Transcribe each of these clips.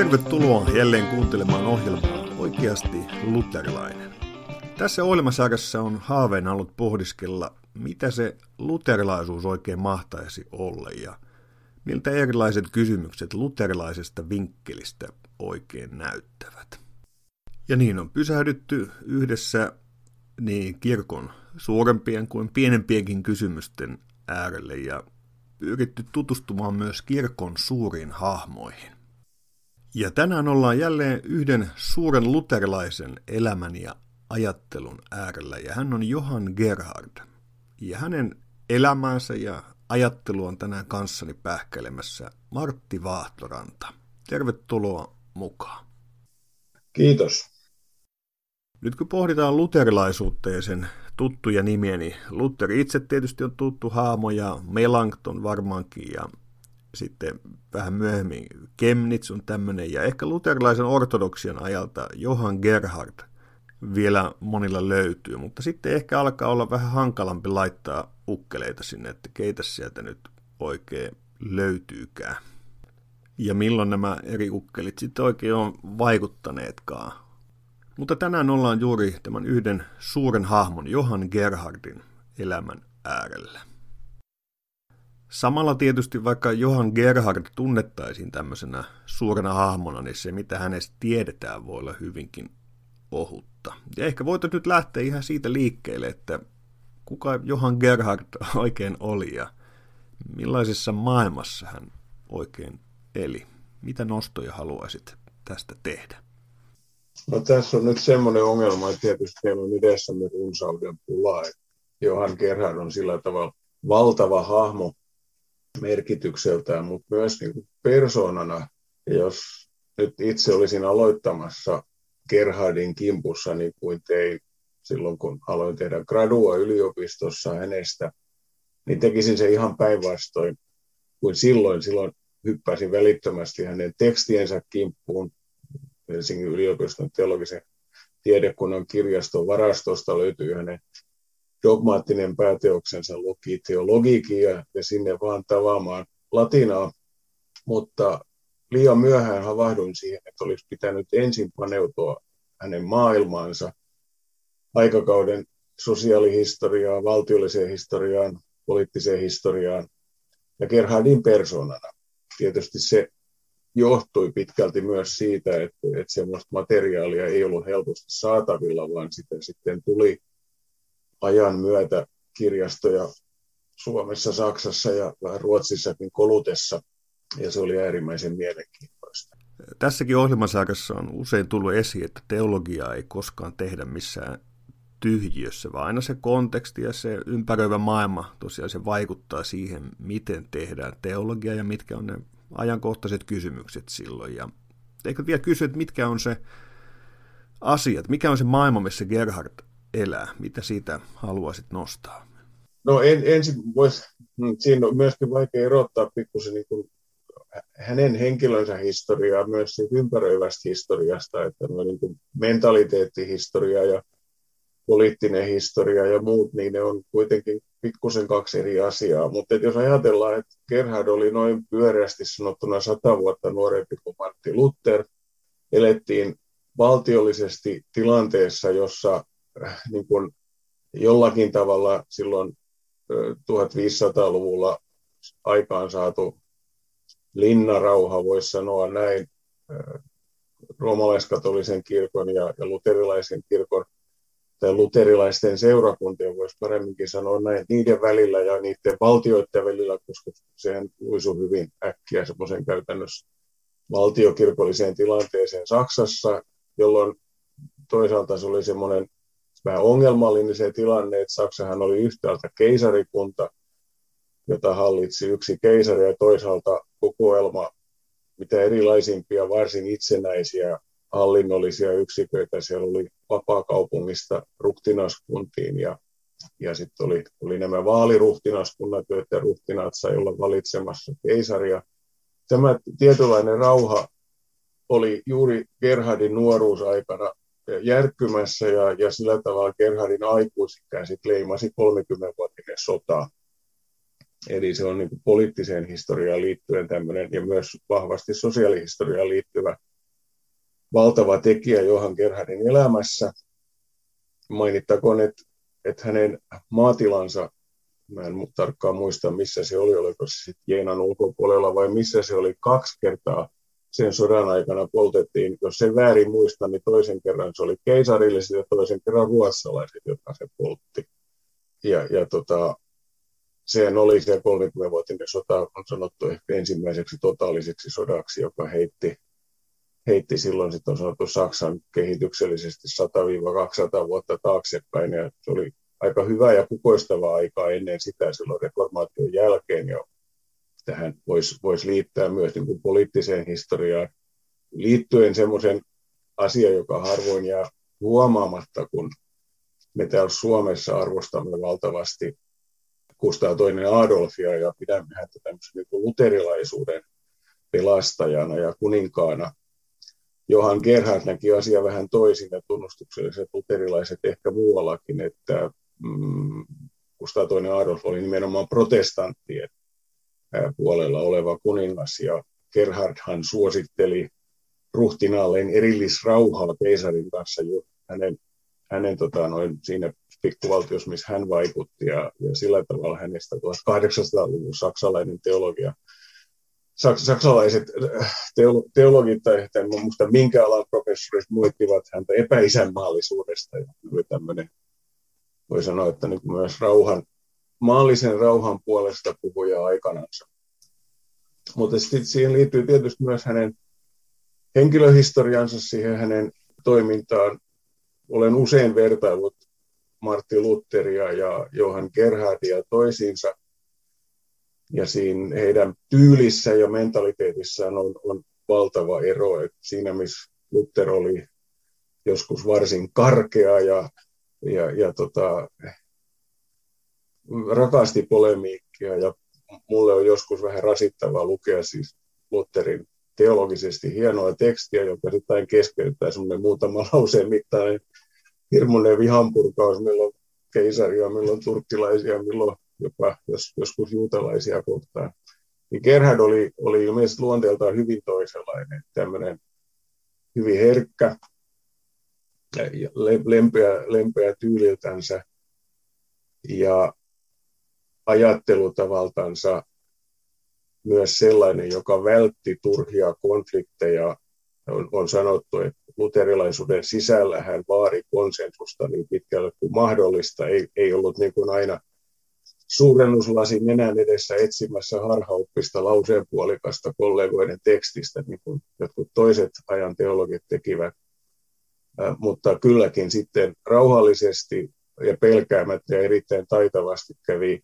Tervetuloa jälleen kuuntelemaan ohjelmaa Oikeasti luterilainen. Tässä ohjelmasarjassa on haaveena ollut pohdiskella, mitä se luterilaisuus oikein mahtaisi olla ja miltä erilaiset kysymykset luterilaisesta vinkkelistä oikein näyttävät. Ja niin on pysähdytty yhdessä niin kirkon suurempien kuin pienempienkin kysymysten äärelle ja pyritty tutustumaan myös kirkon suuriin hahmoihin. Ja tänään ollaan jälleen yhden suuren luterilaisen elämän ja ajattelun äärellä, ja hän on Johan Gerhard. Ja hänen elämänsä ja ajattelu on tänään kanssani pähkäilemässä Martti Vaahtoranta. Tervetuloa mukaan. Kiitos. Nyt kun pohditaan luterilaisuutta ja sen tuttuja nimiä, niin Luther itse tietysti on tuttu haamo ja Melanchthon varmaankin ja sitten vähän myöhemmin Kemnitz on tämmöinen ja ehkä luterilaisen ortodoksian ajalta Johan Gerhard vielä monilla löytyy, mutta sitten ehkä alkaa olla vähän hankalampi laittaa ukkeleita sinne, että keitä sieltä nyt oikein löytyykään. Ja milloin nämä eri ukkelit sitten oikein on vaikuttaneetkaan. Mutta tänään ollaan juuri tämän yhden suuren hahmon, Johan Gerhardin, elämän äärellä. Samalla tietysti vaikka Johan Gerhard tunnettaisiin tämmöisenä suurena hahmona, niin se mitä hänestä tiedetään voi olla hyvinkin ohutta. Ja ehkä voit nyt lähteä ihan siitä liikkeelle, että kuka Johan Gerhard oikein oli ja millaisessa maailmassa hän oikein eli. Mitä nostoja haluaisit tästä tehdä? No tässä on nyt semmoinen ongelma, että tietysti meillä on edessämme runsauden pulaa. Johan Gerhard on sillä tavalla valtava hahmo merkitykseltään, mutta myös niin kuin persoonana. Jos nyt itse olisin aloittamassa Gerhardin kimpussa, niin kuin tein silloin, kun aloin tehdä gradua yliopistossa hänestä, niin tekisin se ihan päinvastoin kuin silloin. Silloin hyppäsin välittömästi hänen tekstiensä kimppuun. Helsingin yliopiston teologisen tiedekunnan kirjaston varastosta löytyy hänen dogmaattinen pääteoksensa luki teologiikia ja sinne vaan tavaamaan latinaa, mutta liian myöhään havahduin siihen, että olisi pitänyt ensin paneutua hänen maailmaansa, aikakauden sosiaalihistoriaan, valtiolliseen historiaan, poliittiseen historiaan ja Gerhardin persoonana. Tietysti se johtui pitkälti myös siitä, että, että semmoista materiaalia ei ollut helposti saatavilla, vaan sitä sitten tuli ajan myötä kirjastoja Suomessa, Saksassa ja vähän Ruotsissakin kolutessa, ja se oli äärimmäisen mielenkiintoista. Tässäkin ohjelmasarjassa on usein tullut esiin, että teologiaa ei koskaan tehdä missään tyhjiössä, vaan aina se konteksti ja se ympäröivä maailma tosiaan se vaikuttaa siihen, miten tehdään teologiaa ja mitkä on ne ajankohtaiset kysymykset silloin. Ja eikö vielä kysyä, että mitkä on se asiat, mikä on se maailma, missä Gerhard elää? Mitä siitä haluaisit nostaa? No en, ensin voisi, hmm, siinä on myöskin vaikea erottaa pikkusen niin kuin hänen henkilönsä historiaa myös siitä ympäröivästä historiasta, että no niin kuin mentaliteettihistoria ja poliittinen historia ja muut, niin ne on kuitenkin pikkusen kaksi eri asiaa. Mutta jos ajatellaan, että Gerhard oli noin pyöreästi sanottuna sata vuotta nuorempi kuin Martti Luther, elettiin valtiollisesti tilanteessa, jossa niin kuin jollakin tavalla silloin 1500-luvulla aikaan saatu linnarauha, voisi sanoa näin, roomalaiskatolisen kirkon ja, ja luterilaisen kirkon tai luterilaisten seurakuntien, voisi paremminkin sanoa näin, niiden välillä ja niiden valtioiden välillä, koska sehän luisu hyvin äkkiä semmoisen käytännössä valtiokirkolliseen tilanteeseen Saksassa, jolloin toisaalta se oli semmoinen vähän ongelmallinen se tilanne, että Saksahan oli yhtäältä keisarikunta, jota hallitsi yksi keisari ja toisaalta kokoelma mitä erilaisimpia varsin itsenäisiä hallinnollisia yksiköitä. Siellä oli vapaakaupungista ruhtinaskuntiin ja, ja sitten oli, oli nämä vaaliruhtinaskunnat, joiden ruhtinaat sai olla valitsemassa keisaria. Tämä tietynlainen rauha oli juuri Gerhardin nuoruusaikana järkkymässä ja, ja sillä tavalla Gerhardin aikuisikään leimasi 30-vuotinen sota. Eli se on niin poliittiseen historiaan liittyen tämmöinen ja myös vahvasti sosiaalihistoriaan liittyvä valtava tekijä Johan Gerhardin elämässä. Mainittakoon, että, että hänen maatilansa, mä en tarkkaan muista missä se oli, oliko se sitten Jeenan ulkopuolella vai missä se oli, kaksi kertaa sen sodan aikana poltettiin, jos se väärin muista, niin toisen kerran se oli keisarilliset ja toisen kerran ruotsalaiset, jotka se poltti. Ja, ja tota, sehän oli se 30-vuotinen sota, on sanottu ehkä ensimmäiseksi totaaliseksi sodaksi, joka heitti, heitti silloin sitten on sanottu Saksan kehityksellisesti 100-200 vuotta taaksepäin. Ja se oli aika hyvä ja kukoistava aikaa ennen sitä silloin reformaation jälkeen. Ja tähän voisi vois liittää myös niin kuin poliittiseen historiaan liittyen semmoisen asian, joka harvoin jää huomaamatta, kun me täällä Suomessa arvostamme valtavasti Kustaa toinen Adolfia ja pidämme häntä tämmöisen niin kuin luterilaisuuden pelastajana ja kuninkaana. Johan Gerhard näki asia vähän toisin ja tunnustukselliset luterilaiset ehkä muuallakin, että mm, Kustaa toinen Adolf oli nimenomaan protestanttien puolella oleva kuningas ja Gerhardhan suositteli ruhtinaalleen erillisrauhaa keisarin kanssa jo hänen, hänen tota, noin, siinä pikkuvaltiossa, missä hän vaikutti ja, ja sillä tavalla hänestä 1800-luvun saksalainen teologia Saks, saksalaiset teolo, teologit tai en muista minkä alan professorit muittivat häntä epäisänmaallisuudesta. Ja tämmöinen, voi sanoa, että myös rauhan maallisen rauhan puolesta puhuja aikanansa. Mutta sitten siihen liittyy tietysti myös hänen henkilöhistoriansa siihen hänen toimintaan. Olen usein vertaillut Martti Lutheria ja Johan Gerhardia toisiinsa. Ja siinä heidän tyylissä ja mentaliteetissaan on, on valtava ero. Et siinä missä Luther oli joskus varsin karkea ja, ja, ja tota, rakasti polemiikkia ja mulle on joskus vähän rasittavaa lukea siis Lutherin teologisesti hienoa tekstiä, joka sitten keskeyttää semmoinen muutama lauseen mittainen hirmuinen vihanpurkaus, milloin keisaria, milloin turkkilaisia, milloin jopa jos, joskus juutalaisia kohtaan. Niin Gerhard oli, oli ilmeisesti luonteeltaan hyvin toisenlainen, tämmöinen hyvin herkkä, lempeä, lempeä tyyliltänsä ja ajattelutavaltansa myös sellainen, joka vältti turhia konflikteja. On, on sanottu, että luterilaisuuden sisällä hän vaari konsensusta niin pitkälle kuin mahdollista. Ei, ei ollut niin kuin aina suurennuslasin nenän edessä etsimässä harhauppista lauseen puolikasta kollegoiden tekstistä, niin kuin jotkut toiset ajan teologit tekivät. Äh, mutta kylläkin sitten rauhallisesti ja pelkäämättä ja erittäin taitavasti kävi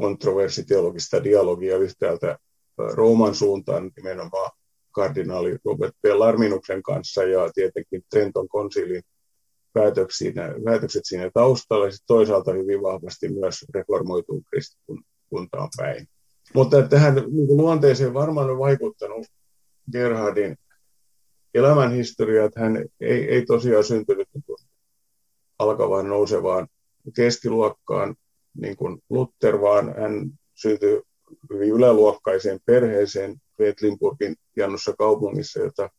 kontroversiteologista dialogia yhtäältä Rooman suuntaan nimenomaan kardinaali Robert Bellarminuksen kanssa ja tietenkin Trenton konsilin päätökset siinä taustalla. Ja toisaalta hyvin vahvasti myös reformoituun kristikuntaan päin. Mutta tähän niin luonteeseen varmaan on vaikuttanut Gerhardin elämänhistoria, että hän ei, ei tosiaan syntynyt alkavaan nousevaan keskiluokkaan, niin kuin Luther, vaan hän syntyi hyvin yläluokkaiseen perheeseen Vetlinburgin hienossa kaupungissa, jota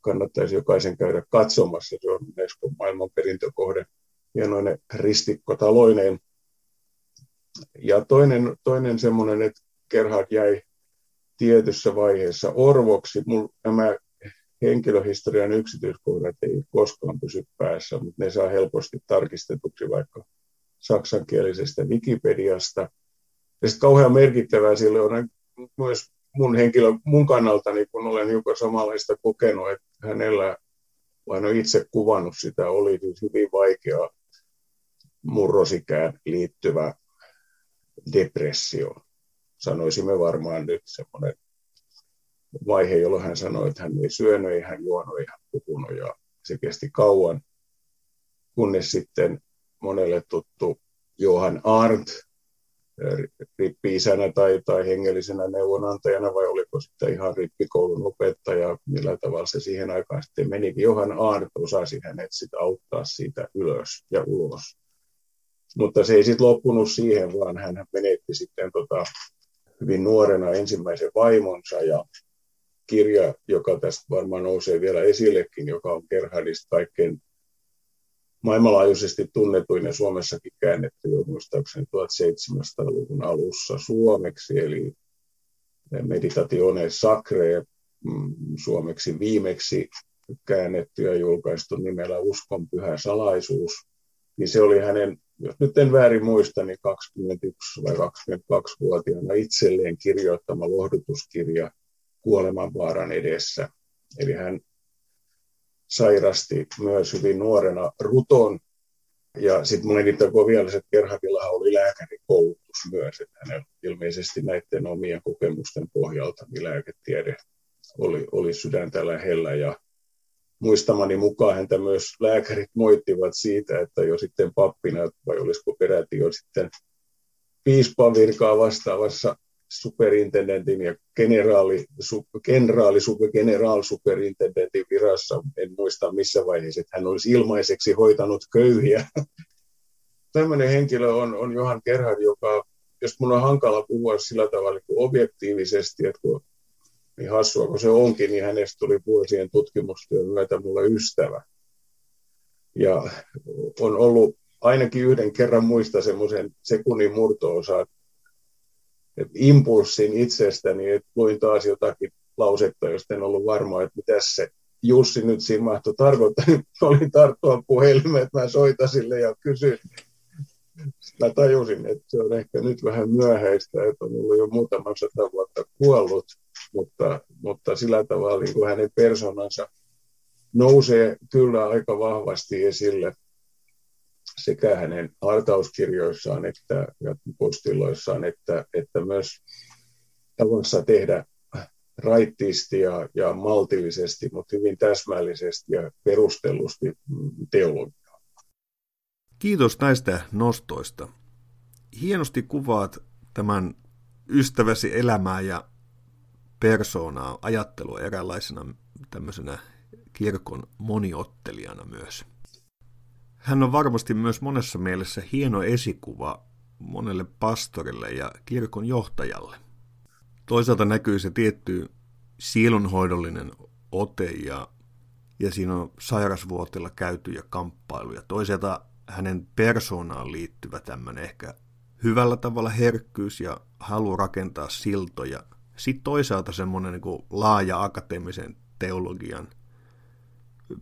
kannattaisi jokaisen käydä katsomassa. Se on Unesco maailmanperintökohde, hienoinen ristikkotaloinen. Ja toinen, toinen semmoinen, että Gerhard jäi tietyssä vaiheessa orvoksi. Mulla nämä henkilöhistorian yksityiskohdat ei koskaan pysy päässä, mutta ne saa helposti tarkistetuksi vaikka saksankielisestä Wikipediasta. Ja sitten kauhean merkittävää sille on myös mun henkilö, mun kannaltani, kun olen hiukan samanlaista kokenut, että hänellä, vaan on itse kuvannut sitä, oli siis hyvin vaikea murrosikään liittyvä depressio. Sanoisimme varmaan nyt semmoinen vaihe, jolloin hän sanoi, että hän ei syönyt, ei hän juonut, ei hän puhunut ja se kesti kauan, kunnes sitten monelle tuttu Johan Arndt rippi-isänä tai, tai hengellisenä neuvonantajana vai oliko sitten ihan rippikoulun opettaja, millä tavalla se siihen aikaan sitten meni. Johan Arndt osasi hänet sitten auttaa siitä ylös ja ulos. Mutta se ei sitten loppunut siihen, vaan hän menetti sitten tota, hyvin nuorena ensimmäisen vaimonsa ja kirja, joka tästä varmaan nousee vielä esillekin, joka on Gerhardista kaikkein maailmanlaajuisesti tunnetuin ja Suomessakin käännetty jo muistaakseni 1700-luvun alussa suomeksi, eli Meditatione Sacre, mm, suomeksi viimeksi käännetty ja julkaistu nimellä Uskon pyhä salaisuus, niin se oli hänen, jos nyt en väärin muista, niin 21 vai 22-vuotiaana itselleen kirjoittama lohdutuskirja kuolemanvaaran edessä. Eli hän sairasti myös hyvin nuorena ruton. Ja sitten mainittakoon vielä, että Gerhardilla oli lääkärikoulutus myös, että hänellä ilmeisesti näiden omien kokemusten pohjalta niin lääketiede oli, oli sydäntä lähellä. Ja muistamani mukaan häntä myös lääkärit moittivat siitä, että jo sitten pappina, vai olisiko peräti jo sitten piispan virkaa vastaavassa superintendentin ja generaali, su, generaali general superintendentin virassa. En muista missä vaiheessa, että hän olisi ilmaiseksi hoitanut köyhiä. Tämmöinen henkilö on, on Johan Gerhard, joka, jos mun on hankala puhua sillä tavalla kuin objektiivisesti, että kun, niin hassua kun se onkin, niin hänestä tuli vuosien tutkimustyön myötä mulle ystävä. Ja on ollut ainakin yhden kerran muista semmoisen sekunnin murto-osa, impulssin itsestäni, että luin taas jotakin lausetta, josta en ollut varma, että mitä se Jussi nyt siinä mahtoi tarkoittaa, niin olin tarttua puhelimeen, että mä soitan sille ja kysyn. Mä tajusin, että se on ehkä nyt vähän myöhäistä, että on ollut jo muutama sata vuotta kuollut, mutta, mutta sillä tavalla niin kuin hänen persoonansa nousee kyllä aika vahvasti esille sekä hänen hartauskirjoissaan että postilloissaan, että, että myös tavassa tehdä raittiisti ja, ja maltillisesti, mutta hyvin täsmällisesti ja perustellusti teologiaa. Kiitos näistä nostoista. Hienosti kuvaat tämän ystäväsi elämää ja persoonaa, ajattelua eräänlaisena tämmöisenä kirkon moniottelijana myös. Hän on varmasti myös monessa mielessä hieno esikuva monelle pastorille ja kirkon johtajalle. Toisaalta näkyy se tietty sielunhoidollinen ote ja, ja siinä on sairasvuotilla käytyjä kamppailuja. Toisaalta hänen persoonaan liittyvä tämmöinen ehkä hyvällä tavalla herkkyys ja halu rakentaa siltoja. Sitten toisaalta semmoinen niin laaja akateemisen teologian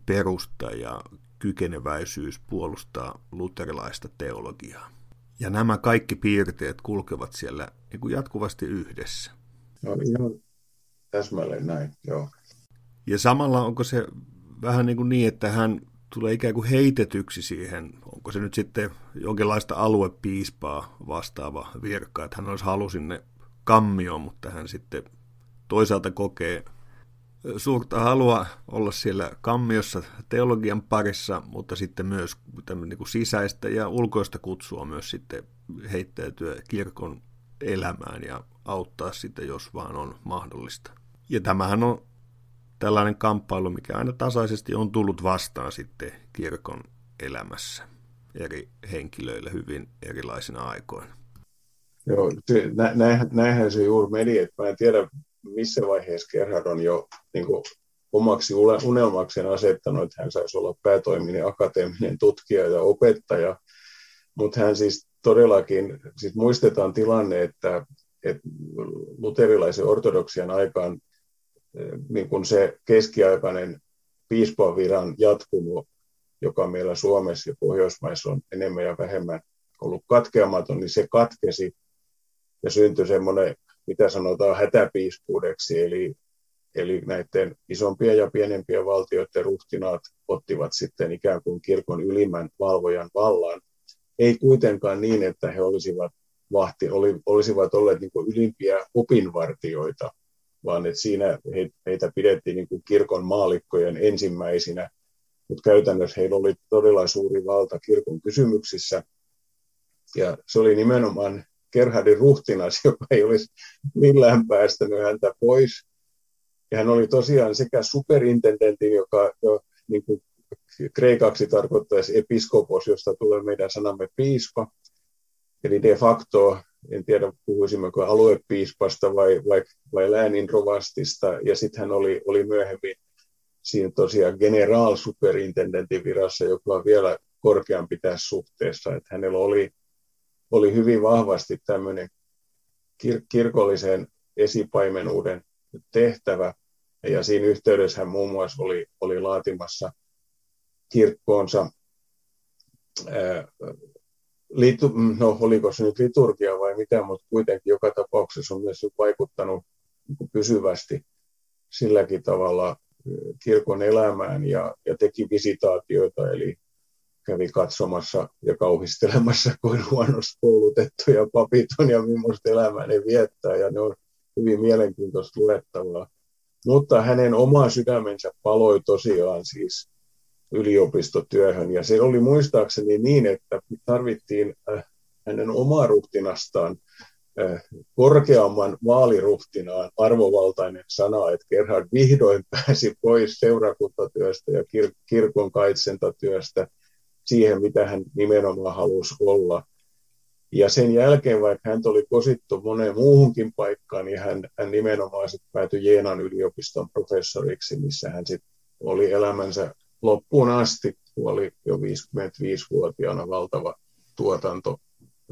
perusta ja kykeneväisyys puolustaa luterilaista teologiaa. Ja nämä kaikki piirteet kulkevat siellä niin kuin jatkuvasti yhdessä. No ihan täsmälleen näin, joo. Ja samalla onko se vähän niin, kuin niin että hän tulee ikään kuin heitetyksi siihen, onko se nyt sitten jonkinlaista aluepiispaa vastaava virka, että hän olisi halu sinne kammioon, mutta hän sitten toisaalta kokee suurta halua olla siellä kammiossa teologian parissa, mutta sitten myös niin kuin sisäistä ja ulkoista kutsua myös sitten heittäytyä kirkon elämään ja auttaa sitä, jos vaan on mahdollista. Ja tämähän on tällainen kamppailu, mikä aina tasaisesti on tullut vastaan sitten kirkon elämässä eri henkilöillä hyvin erilaisina aikoina. Joo, näinhän, näinhän se juuri meni, että mä en tiedä missä vaiheessa Gerhard on jo niin kuin, omaksi unelmakseen asettanut, että hän saisi olla päätoiminen akateeminen tutkija ja opettaja, mutta hän siis todellakin, siis muistetaan tilanne, että, että luterilaisen ortodoksian aikaan eh, niin kuin se keskiaikainen piispaviran jatkunut, joka meillä Suomessa ja Pohjoismaissa on enemmän ja vähemmän ollut katkeamaton, niin se katkesi ja syntyi semmoinen mitä sanotaan hätäpiispuudeksi, eli, eli näiden isompien ja pienempien valtioiden ruhtinaat ottivat sitten ikään kuin kirkon ylimmän valvojan vallan. Ei kuitenkaan niin, että he olisivat, vahti, oli, olisivat olleet niin ylimpiä opinvartioita, vaan että siinä he, heitä pidettiin niin kuin kirkon maalikkojen ensimmäisinä, mutta käytännössä heillä oli todella suuri valta kirkon kysymyksissä. Ja se oli nimenomaan Gerhardin ruhtinas, joka ei olisi millään päästänyt häntä pois. Ja hän oli tosiaan sekä superintendentti, joka jo niin kuin kreikaksi tarkoittaisi episkopos, josta tulee meidän sanamme piispa, eli de facto en tiedä puhuisimmeko aluepiispasta vai, vai, vai läänin rovastista, ja sitten hän oli, oli myöhemmin siinä tosiaan generaalsuperintendentin virassa, joka on vielä korkeampi tässä suhteessa, että hänellä oli, oli hyvin vahvasti tämmöinen kir- kirkollisen esipaimenuuden tehtävä, ja siinä yhteydessä hän muun muassa oli, oli laatimassa kirkkoonsa ää, liitu, no oliko se nyt liturgia vai mitä, mutta kuitenkin joka tapauksessa on myös vaikuttanut pysyvästi silläkin tavalla kirkon elämään ja, ja teki visitaatioita, eli kävi katsomassa ja kauhistelemassa, kuin huonosti koulutettuja papit on ja millaista elämää ne viettää, ja ne on hyvin mielenkiintoista luettavaa. Mutta hänen oma sydämensä paloi tosiaan siis yliopistotyöhön, ja se oli muistaakseni niin, että tarvittiin äh, hänen omaa ruhtinastaan äh, korkeamman vaaliruhtinaan arvovaltainen sana, että Gerhard vihdoin pääsi pois seurakuntatyöstä ja kir- kirkon kaitsentatyöstä siihen, mitä hän nimenomaan halusi olla. Ja sen jälkeen, vaikka hän oli kosittu moneen muuhunkin paikkaan, niin hän, hän nimenomaan sit päätyi Jeenan yliopiston professoriksi, missä hän sit oli elämänsä loppuun asti, kun oli jo 55-vuotiaana valtava tuotanto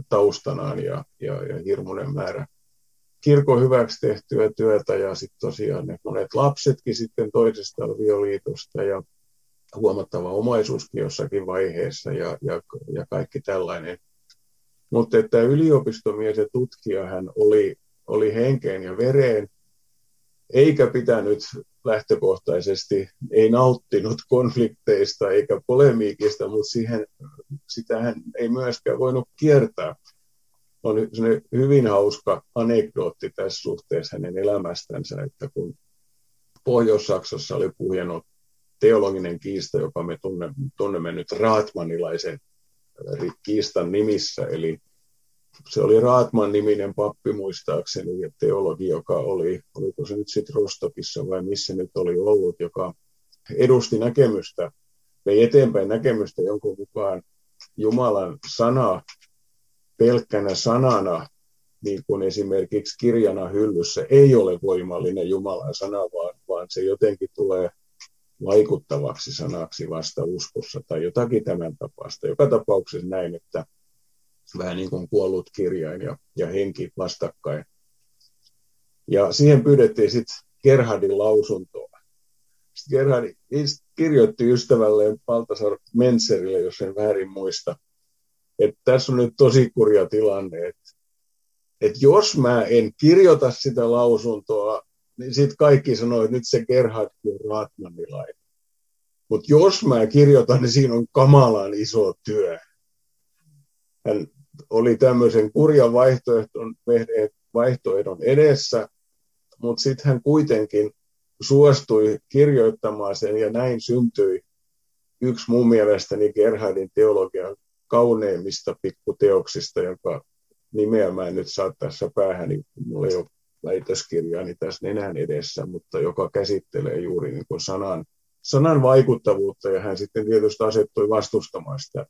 taustanaan ja, ja, ja hirmuinen määrä kirkon hyväksi tehtyä työtä ja sitten tosiaan ne monet lapsetkin sitten toisesta avioliitosta ja huomattava omaisuuskin jossakin vaiheessa ja, ja, ja kaikki tällainen. Mutta että yliopistomies ja tutkija hän oli, oli henkeen ja vereen, eikä pitänyt lähtökohtaisesti, ei nauttinut konflikteista eikä polemiikista, mutta siihen, sitä hän ei myöskään voinut kiertää. On hyvin hauska anekdootti tässä suhteessa hänen elämästänsä, että kun Pohjois-Saksassa oli puhjennut teologinen kiista, joka me tunnemme nyt Raatmanilaisen kiistan nimissä, eli se oli Raatman-niminen pappi muistaakseni, ja teologi, joka oli, oliko se nyt sitten Rostokissa vai missä nyt oli ollut, joka edusti näkemystä, vei eteenpäin näkemystä, jonkun mukaan Jumalan sana pelkkänä sanana, niin kuin esimerkiksi kirjana hyllyssä, ei ole voimallinen Jumalan sana, vaan, vaan se jotenkin tulee vaikuttavaksi sanaksi vasta uskossa tai jotakin tämän tapaista. Joka tapauksessa näin, että vähän niin kuin kuollut kirjain ja, ja henki vastakkain. Ja siihen pyydettiin sitten Gerhardin lausuntoa. Sitten Gerhard kirjoitti ystävälleen Baltasar Menserille, jos en väärin muista, että tässä on nyt tosi kurja tilanne, että, että jos mä en kirjoita sitä lausuntoa, niin sitten kaikki sanoo, että nyt se Gerhard on Ratmanilainen. Mutta jos mä kirjoitan, niin siinä on kamalan iso työ. Hän oli tämmöisen kurjan vaihtoehdon, vaihtoehdon edessä, mutta sitten hän kuitenkin suostui kirjoittamaan sen ja näin syntyi yksi mun mielestäni Gerhardin teologian kauneimmista pikkuteoksista, jonka nimeä mä en nyt saa tässä päähän, niin mulla ei ole väitöskirjaani tässä nenän edessä, mutta joka käsittelee juuri niin kuin sanan, sanan vaikuttavuutta, ja hän sitten tietysti asettui vastustamaan sitä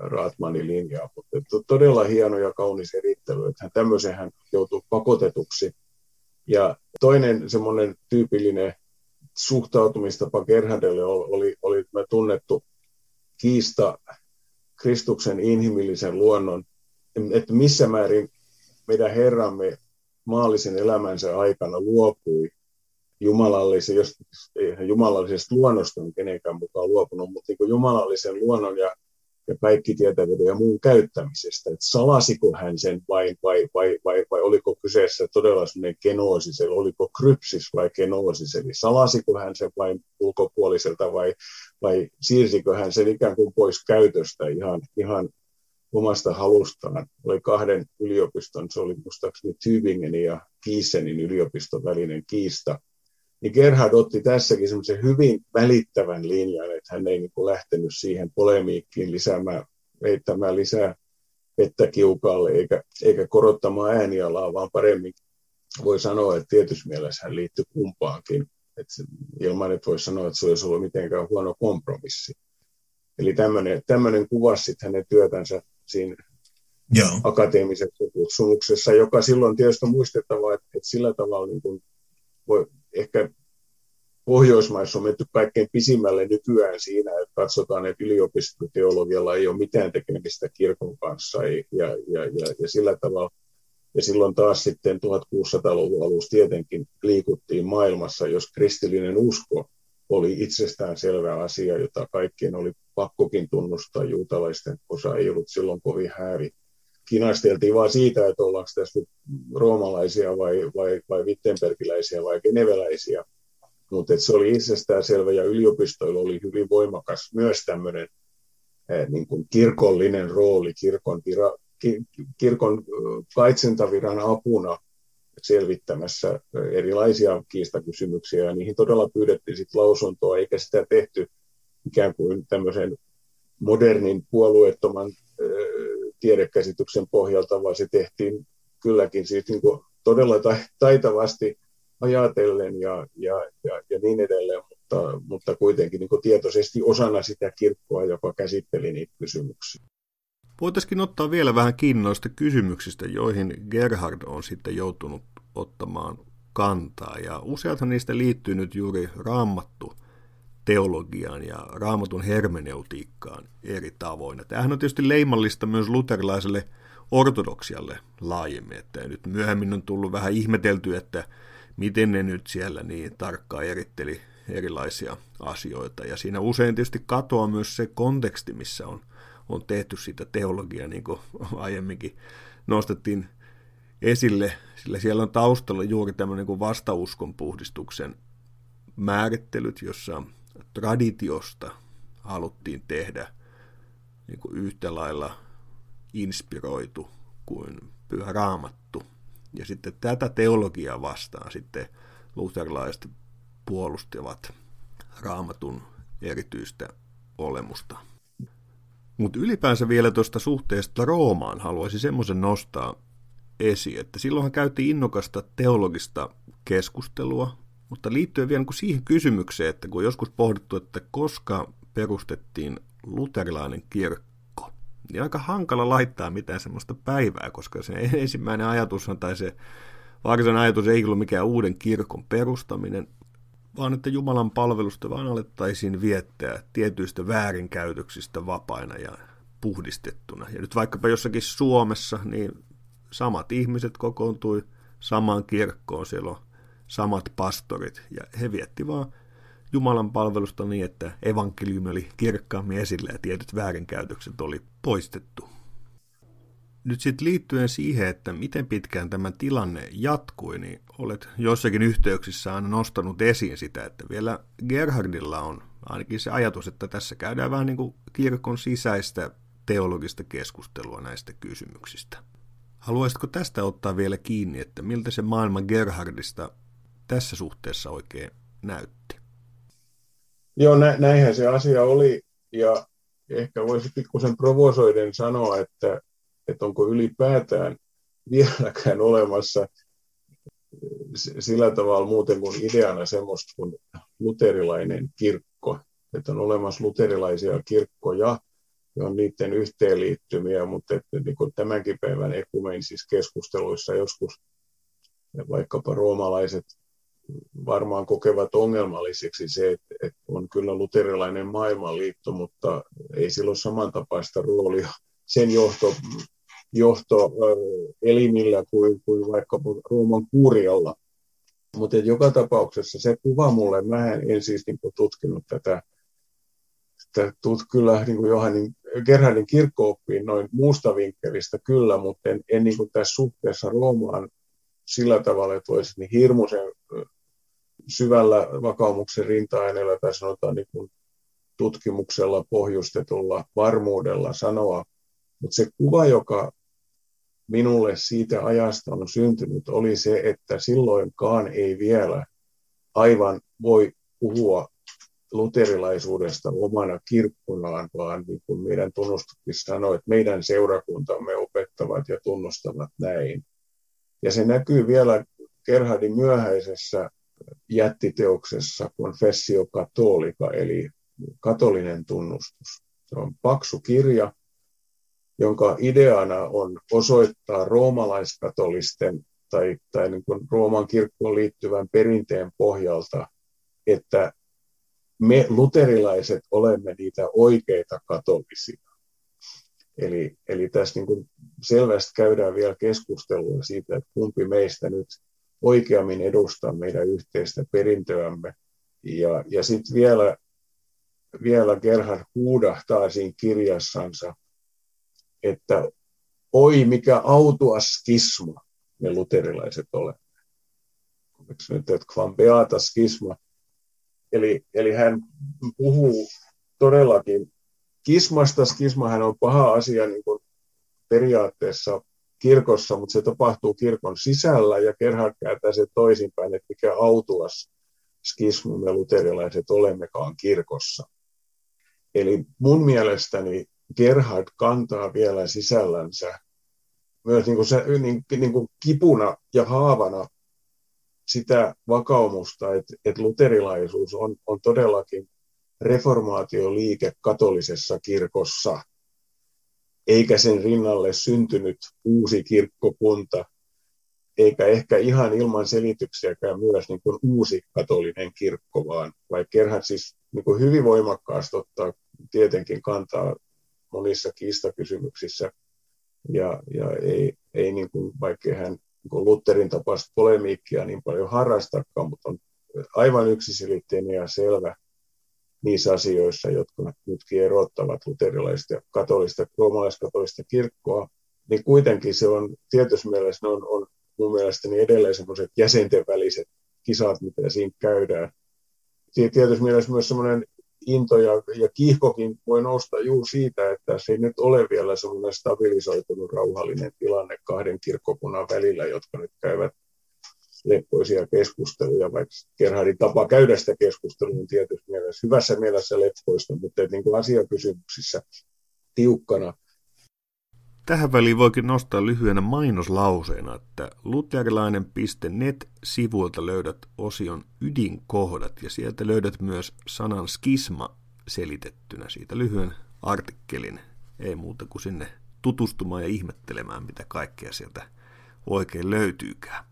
Raatmanin linjaa, mutta todella hieno ja kaunis erittely, että hän tämmöisen hän joutui pakotetuksi. Ja toinen semmoinen tyypillinen suhtautumistapa Gerhardelle oli, oli, oli tunnettu kiista Kristuksen inhimillisen luonnon, että missä määrin meidän Herramme maallisen elämänsä aikana luopui jumalallisen, jos jumalallisesta luonnosta on kenenkään mukaan luopunut, mutta niin jumalallisen luonnon ja ja kaikki tietävyyden ja muun käyttämisestä. Että salasiko hän sen vai, vai, vai, vai, vai oliko kyseessä todella sellainen kenoosis, eli oliko krypsis vai kenoosis, eli salasiko hän sen vain ulkopuoliselta vai, vai siirsikö hän sen ikään kuin pois käytöstä ihan, ihan omasta halustaan. Oli kahden yliopiston, se oli muistaakseni Tübingenin ja Giesenin yliopiston välinen kiista, niin Gerhard otti tässäkin semmoisen hyvin välittävän linjan, että hän ei niin kuin lähtenyt siihen polemiikkiin lisäämään, heittämään lisää vettä kiukaalle eikä, eikä korottamaan äänialaa, vaan paremmin voi sanoa, että tietyssä mielessä hän liittyy kumpaankin, että ilman, että voi sanoa, että se olisi ollut mitenkään huono kompromissi. Eli tämmöinen, tämmöinen kuvasi hänen työtänsä siinä Joo. akateemisessa kutsumuksessa, joka silloin tietysti on muistettava, että, että sillä tavalla niin kuin voi, ehkä Pohjoismaissa on menty kaikkein pisimmälle nykyään siinä, että katsotaan, että yliopistoteologialla ei ole mitään tekemistä kirkon kanssa ja, ja, ja, ja sillä tavalla. Ja silloin taas sitten 1600-luvun alussa tietenkin liikuttiin maailmassa, jos kristillinen usko oli itsestään selvä asia, jota kaikkien oli pakkokin tunnustaa. Juutalaisten osa ei ollut silloin kovin häävi. Kinasteltiin vaan siitä, että ollaanko tässä roomalaisia vai, vai, vai wittenbergiläisiä vai geneveläisiä mutta se oli itsestään selvä ja yliopistoilla oli hyvin voimakas myös tämmöinen eh, niin kuin kirkollinen rooli kirkon, vira, ki, kirkon kaitsentaviran apuna selvittämässä erilaisia kiistakysymyksiä ja niihin todella pyydettiin sit lausuntoa, eikä sitä tehty ikään kuin tämmöisen modernin puolueettoman tiedekäsityksen pohjalta, vaan se tehtiin kylläkin siis niin kuin todella taitavasti ajatellen ja, ja, ja, ja niin edelleen, mutta, mutta kuitenkin niin tietoisesti osana sitä kirkkoa, joka käsitteli niitä kysymyksiä. Voitaisiin ottaa vielä vähän kiinni noista kysymyksistä, joihin Gerhard on sitten joutunut ottamaan kantaa. Ja useathan niistä liittyy nyt juuri raamattu teologiaan ja raamatun hermeneutiikkaan eri tavoin. Tämähän on tietysti leimallista myös luterilaiselle ortodoksialle laajemmin, että nyt myöhemmin on tullut vähän ihmetelty, että miten ne nyt siellä niin tarkkaan eritteli erilaisia asioita. Ja siinä usein tietysti katoaa myös se konteksti, missä on, on tehty sitä teologiaa, niin kuin aiemminkin nostettiin esille, sillä siellä on taustalla juuri tämmöinen kuin vastauskon puhdistuksen määrittelyt, jossa traditiosta haluttiin tehdä niin kuin yhtä lailla inspiroitu kuin pyhä raamattu. Ja sitten tätä teologiaa vastaan sitten luterilaiset puolustivat raamatun erityistä olemusta. Mutta ylipäänsä vielä tuosta suhteesta Roomaan haluaisin semmoisen nostaa esiin, että silloinhan käytiin innokasta teologista keskustelua, mutta liittyen vielä niin siihen kysymykseen, että kun joskus pohdittu, että koska perustettiin luterilainen kirkko, niin aika hankala laittaa mitään semmoista päivää, koska se ensimmäinen ajatus tai se varsinainen ajatus ei ollut mikään uuden kirkon perustaminen, vaan että Jumalan palvelusta vaan alettaisiin viettää tietyistä väärinkäytöksistä vapaina ja puhdistettuna. Ja nyt vaikkapa jossakin Suomessa, niin samat ihmiset kokoontui samaan kirkkoon, siellä on samat pastorit, ja he vietti vaan Jumalan palvelusta niin, että evankeliumi oli kirkkaammin esillä ja tietyt väärinkäytökset oli poistettu. Nyt sitten liittyen siihen, että miten pitkään tämä tilanne jatkui, niin olet jossakin yhteyksissä aina nostanut esiin sitä, että vielä Gerhardilla on ainakin se ajatus, että tässä käydään vähän niin kuin kirkon sisäistä teologista keskustelua näistä kysymyksistä. Haluaisitko tästä ottaa vielä kiinni, että miltä se maailma Gerhardista tässä suhteessa oikein näytti? Joo, nä, näinhän se asia oli, ja ehkä voisi pikkusen provosoiden sanoa, että, että onko ylipäätään vieläkään olemassa sillä tavalla muuten kuin ideana semmoista kuin luterilainen kirkko, että on olemassa luterilaisia kirkkoja, ja on niiden yhteenliittymiä, mutta että niin kuin tämänkin päivän ekumenisissa keskusteluissa joskus vaikkapa roomalaiset varmaan kokevat ongelmalliseksi se, että, on kyllä luterilainen maailmanliitto, mutta ei sillä ole samantapaista roolia sen johto, johtoelimillä kuin, kuin vaikka Rooman kuurialla. Mutta joka tapauksessa se kuva mulle, mä en siis niin tutkinut tätä, tätä tut, kyllä niin kuin Johannin, Gerhardin kirkkooppiin noin muusta vinkkelistä kyllä, mutta en, en niin kuin tässä suhteessa Roomaan sillä tavalla, että voisi niin hirmuisen syvällä vakaumuksen rinta-aineella tai sanotaan niin kuin tutkimuksella pohjustetulla varmuudella sanoa. Mutta se kuva, joka minulle siitä ajasta on syntynyt, oli se, että silloinkaan ei vielä aivan voi puhua luterilaisuudesta omana kirkkonaan, vaan niin kuin meidän tunnustuskin sanoi, että meidän seurakuntamme opettavat ja tunnustavat näin. Ja se näkyy vielä Gerhardin myöhäisessä jättiteoksessa Confessio Catholica, eli katolinen tunnustus. Se on paksu kirja, jonka ideana on osoittaa roomalaiskatolisten tai, tai niin kuin Rooman kirkkoon liittyvän perinteen pohjalta, että me luterilaiset olemme niitä oikeita katolisia. Eli, eli tässä niin kuin selvästi käydään vielä keskustelua siitä, että kumpi meistä nyt oikeammin edustaa meidän yhteistä perintöämme. Ja, ja sitten vielä, vielä Gerhard huudahtaa siinä kirjassansa, että oi mikä autua skisma me luterilaiset olemme. Eikö nyt, että kvam beata skisma. Eli, eli hän puhuu todellakin kismasta. Skismahan on paha asia niin kuin periaatteessa kirkossa, mutta se tapahtuu kirkon sisällä ja Gerhard kääntää se toisinpäin, että mikä autuas skismi me luterilaiset olemmekaan kirkossa. Eli mun mielestäni Gerhard kantaa vielä sisällänsä myös niin kuin se, niin, niin kuin kipuna ja haavana sitä vakaumusta, että, että luterilaisuus on, on todellakin reformaatioliike katolisessa kirkossa, eikä sen rinnalle syntynyt uusi kirkkokunta, eikä ehkä ihan ilman selityksiäkään myös niin kuin uusi katolinen kirkko, vaan vaikka Gerhard siis niin kuin hyvin voimakkaasti ottaa tietenkin kantaa monissa kiistakysymyksissä, ja, ja ei, ei niin kuin, vaikka hän niin Lutherin tapaista polemiikkia niin paljon harrastakaan, mutta on aivan yksiselitteinen ja selvä niissä asioissa, jotka nytkin erottavat luterilaista ja katolista, roomalaiskatolista kirkkoa, niin kuitenkin se on tietyssä mielessä, ne on, on mun mielestäni edelleen semmoiset jäsenten väliset kisat, mitä siinä käydään. Tietysti mielessä myös semmoinen into ja, ja kiihkokin voi nousta juuri siitä, että se ei nyt ole vielä semmoinen stabilisoitunut rauhallinen tilanne kahden kirkkokunnan välillä, jotka nyt käyvät leppoisia keskusteluja, vaikka Gerhardin tapa käydä sitä keskustelua on tietysti mielessä, hyvässä mielessä leppoista, mutta niin kuin asiakysymyksissä tiukkana – Tähän väliin voikin nostaa lyhyenä mainoslauseena, että luterilainen.net-sivuilta löydät osion ydinkohdat ja sieltä löydät myös sanan skisma selitettynä siitä lyhyen artikkelin. Ei muuta kuin sinne tutustumaan ja ihmettelemään, mitä kaikkea sieltä oikein löytyykään.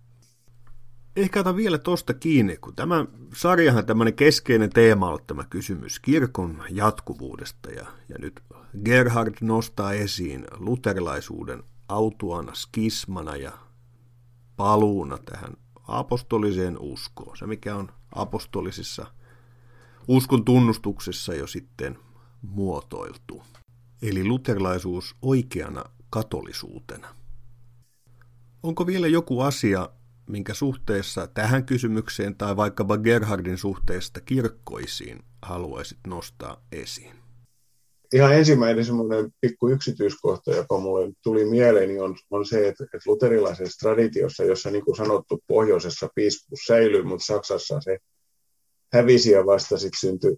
Ehkä otan vielä tosta kiinni, kun tämä sarjahan tämmöinen keskeinen teema on tämä kysymys kirkon jatkuvuudesta ja, ja nyt Gerhard nostaa esiin luterilaisuuden autuana skismana ja paluuna tähän apostoliseen uskoon. Se, mikä on apostolisissa uskon tunnustuksessa jo sitten muotoiltu. Eli luterilaisuus oikeana katolisuutena. Onko vielä joku asia, minkä suhteessa tähän kysymykseen tai vaikkapa Gerhardin suhteesta kirkkoisiin haluaisit nostaa esiin? ihan ensimmäinen semmoinen pikku yksityiskohta, joka mulle tuli mieleeni, on, on se, että, että luterilaisessa traditiossa, jossa niin kuin sanottu pohjoisessa piispuus säilyy, mutta Saksassa se hävisi ja vasta sitten syntyi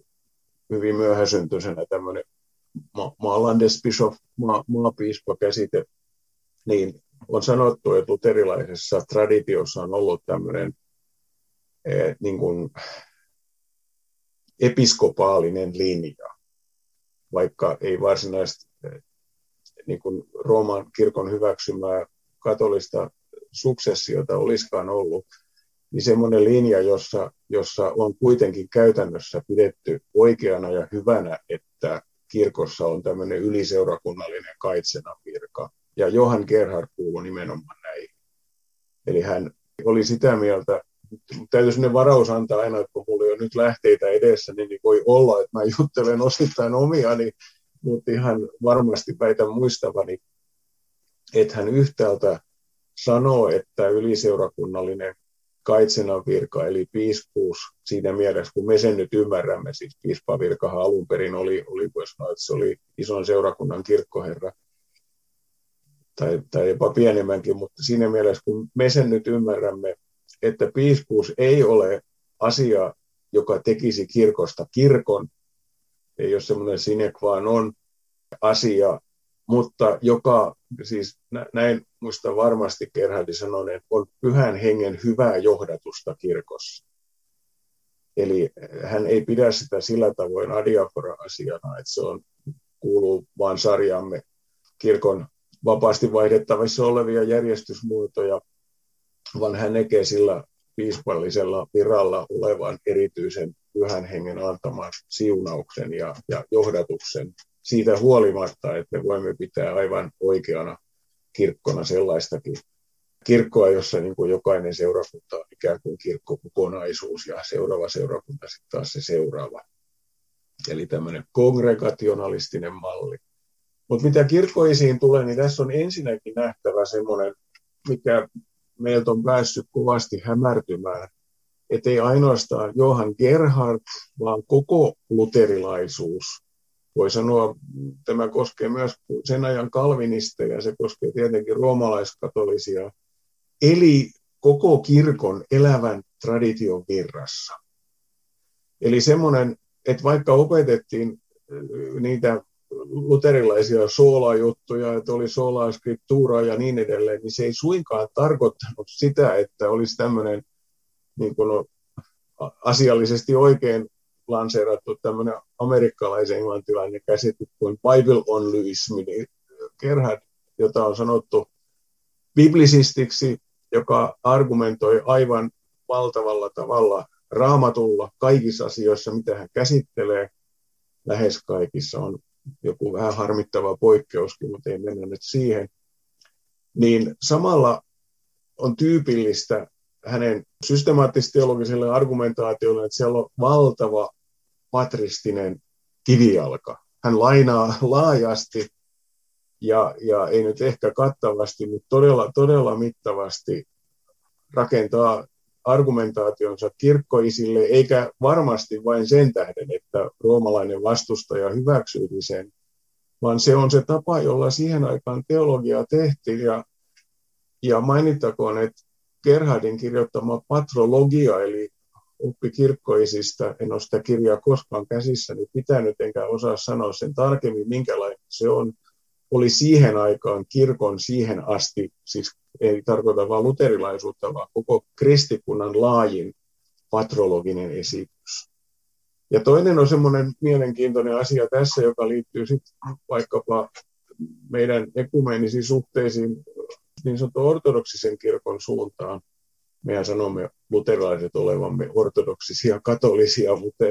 hyvin myöhäsyntyisenä tämmöinen ma- maalandesbischof, ma- maapiispa-käsite, niin on sanottu, että luterilaisessa traditiossa on ollut tämmöinen eh, niin kuin episkopaalinen linja vaikka ei varsinaisesti eh, niin kuin Rooman kirkon hyväksymää katolista suksessiota olisikaan ollut, niin semmoinen linja, jossa, jossa on kuitenkin käytännössä pidetty oikeana ja hyvänä, että kirkossa on tämmöinen yliseurakunnallinen kaitsena virka. Ja Johan Gerhard kuului nimenomaan näihin. Eli hän oli sitä mieltä, täytyy sinne varaus antaa aina, kun mulla on nyt lähteitä edessä, niin, niin voi olla, että mä juttelen osittain omiani, mutta ihan varmasti väitän muistavani, että hän yhtäältä sanoo, että yliseurakunnallinen kaitsenan virka, eli piispuus siinä mielessä, kun me sen nyt ymmärrämme, siis piispavirkahan alun perin oli, oli voisi sanoa, että se oli ison seurakunnan kirkkoherra, tai, tai jopa pienemmänkin, mutta siinä mielessä, kun me sen nyt ymmärrämme, että piispuus ei ole asia, joka tekisi kirkosta kirkon, ei ole semmoinen sine qua non asia, mutta joka, siis näin muista varmasti Gerhardi sanoneen, on pyhän hengen hyvää johdatusta kirkossa. Eli hän ei pidä sitä sillä tavoin adiafora-asiana, että se on, kuuluu vain sarjamme kirkon vapaasti vaihdettavissa olevia järjestysmuotoja, vaan hän näkee sillä piispallisella viralla olevan erityisen pyhän hengen antaman siunauksen ja, ja johdatuksen siitä huolimatta, että me voimme pitää aivan oikeana kirkkona sellaistakin kirkkoa, jossa niin kuin jokainen seurakunta on ikään kuin kirkkokokonaisuus ja seuraava seurakunta sitten taas se seuraava. Eli tämmöinen kongregationalistinen malli. Mutta mitä kirkkoisiin tulee, niin tässä on ensinnäkin nähtävä semmoinen, mikä meiltä on päässyt kovasti hämärtymään, että ei ainoastaan Johan Gerhard, vaan koko luterilaisuus. Voi sanoa, tämä koskee myös sen ajan kalvinisteja, se koskee tietenkin roomalaiskatolisia, eli koko kirkon elävän tradition virrassa. Eli semmoinen, että vaikka opetettiin niitä luterilaisia soolajuttuja, että oli soolaa skriptuuraa ja niin edelleen, niin se ei suinkaan tarkoittanut sitä, että olisi tämmöinen niin kuin asiallisesti oikein lanseerattu tämmöinen amerikkalaisen-englantilainen käsite kuin Bible on Louismi, niin Gerhard, jota on sanottu biblisistiksi, joka argumentoi aivan valtavalla tavalla raamatulla kaikissa asioissa, mitä hän käsittelee, lähes kaikissa on joku vähän harmittava poikkeuskin, mutta ei mennä nyt siihen, niin samalla on tyypillistä hänen systemaattis-teologiselle argumentaatiolle, että siellä on valtava patristinen kivijalka. Hän lainaa laajasti ja, ja ei nyt ehkä kattavasti, mutta todella, todella mittavasti rakentaa argumentaationsa kirkkoisille, eikä varmasti vain sen tähden, että roomalainen vastustaja hyväksyisi sen, vaan se on se tapa, jolla siihen aikaan teologiaa tehtiin. Ja, ja mainittakoon, että Gerhardin kirjoittama patrologia, eli oppi kirkkoisista, en ole sitä kirjaa koskaan käsissäni pitänyt, enkä osaa sanoa sen tarkemmin, minkälainen se on, oli siihen aikaan kirkon siihen asti, siis ei tarkoita vain luterilaisuutta, vaan koko kristikunnan laajin patrologinen esitys. Ja toinen on semmoinen mielenkiintoinen asia tässä, joka liittyy sitten vaikkapa meidän ekumeenisiin suhteisiin niin sanottu ortodoksisen kirkon suuntaan. Mehän sanomme luterilaiset olevamme ortodoksisia katolisia, mutta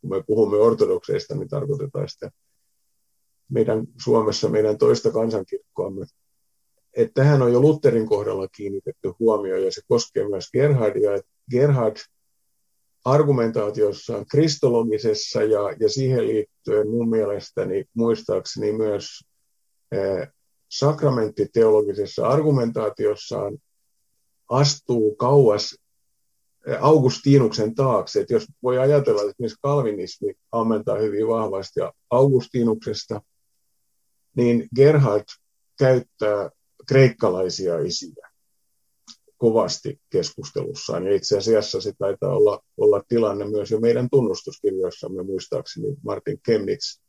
kun me puhumme ortodokseista, niin tarkoitetaan sitä meidän Suomessa meidän toista kansankirkkoamme. Että tähän on jo Lutherin kohdalla kiinnitetty huomio ja se koskee myös Gerhardia. Että Gerhard argumentaatiossaan kristologisessa ja, ja siihen liittyen mun mielestäni muistaakseni myös eh, sakramenttiteologisessa argumentaatiossaan astuu kauas eh, Augustinuksen taakse. Että jos voi ajatella, että myös kalvinismi ammentaa hyvin vahvasti Augustinuksesta, niin Gerhard käyttää kreikkalaisia isiä kovasti keskustelussaan. Ja itse asiassa se taitaa olla, olla tilanne myös jo meidän tunnustuskirjoissamme, muistaakseni Martin Chemnitz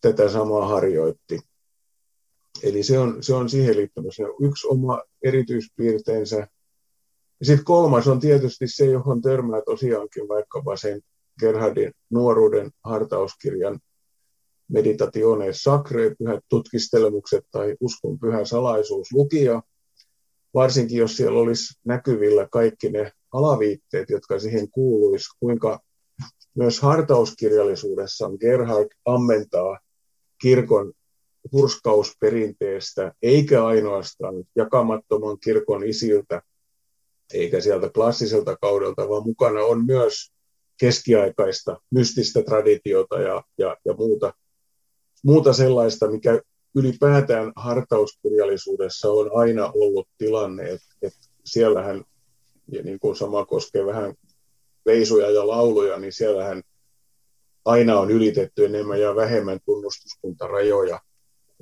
tätä samaa harjoitti. Eli se on, se on siihen liittymässä yksi oma erityispiirteensä. Sitten kolmas on tietysti se, johon törmää tosiaankin vaikkapa sen Gerhardin nuoruuden hartauskirjan meditatione sacre, pyhät tutkistelmukset tai uskon pyhä salaisuus lukija, varsinkin jos siellä olisi näkyvillä kaikki ne alaviitteet, jotka siihen kuuluisi, kuinka myös hartauskirjallisuudessa Gerhard ammentaa kirkon hurskausperinteestä, eikä ainoastaan jakamattoman kirkon isiltä, eikä sieltä klassiselta kaudelta, vaan mukana on myös keskiaikaista mystistä traditiota ja, ja, ja muuta, muuta sellaista, mikä ylipäätään hartauskirjallisuudessa on aina ollut tilanne, että, että siellähän, ja niin kuin sama koskee vähän veisuja ja lauluja, niin siellähän aina on ylitetty enemmän ja vähemmän tunnustuskuntarajoja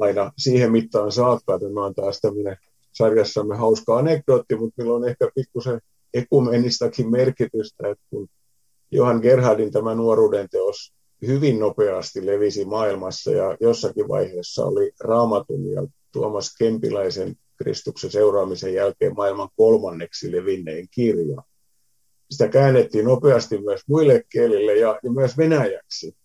aina siihen mittaan saakka. Tämä on taas tämmöinen sarjassamme hauska anekdootti, mutta meillä on ehkä pikkusen ekumenistakin merkitystä, että kun Johan Gerhardin tämä nuoruuden teos hyvin nopeasti levisi maailmassa ja jossakin vaiheessa oli Raamatun ja Tuomas Kempiläisen Kristuksen seuraamisen jälkeen maailman kolmanneksi levinnein kirja. Sitä käännettiin nopeasti myös muille kielille ja, ja myös venäjäksi.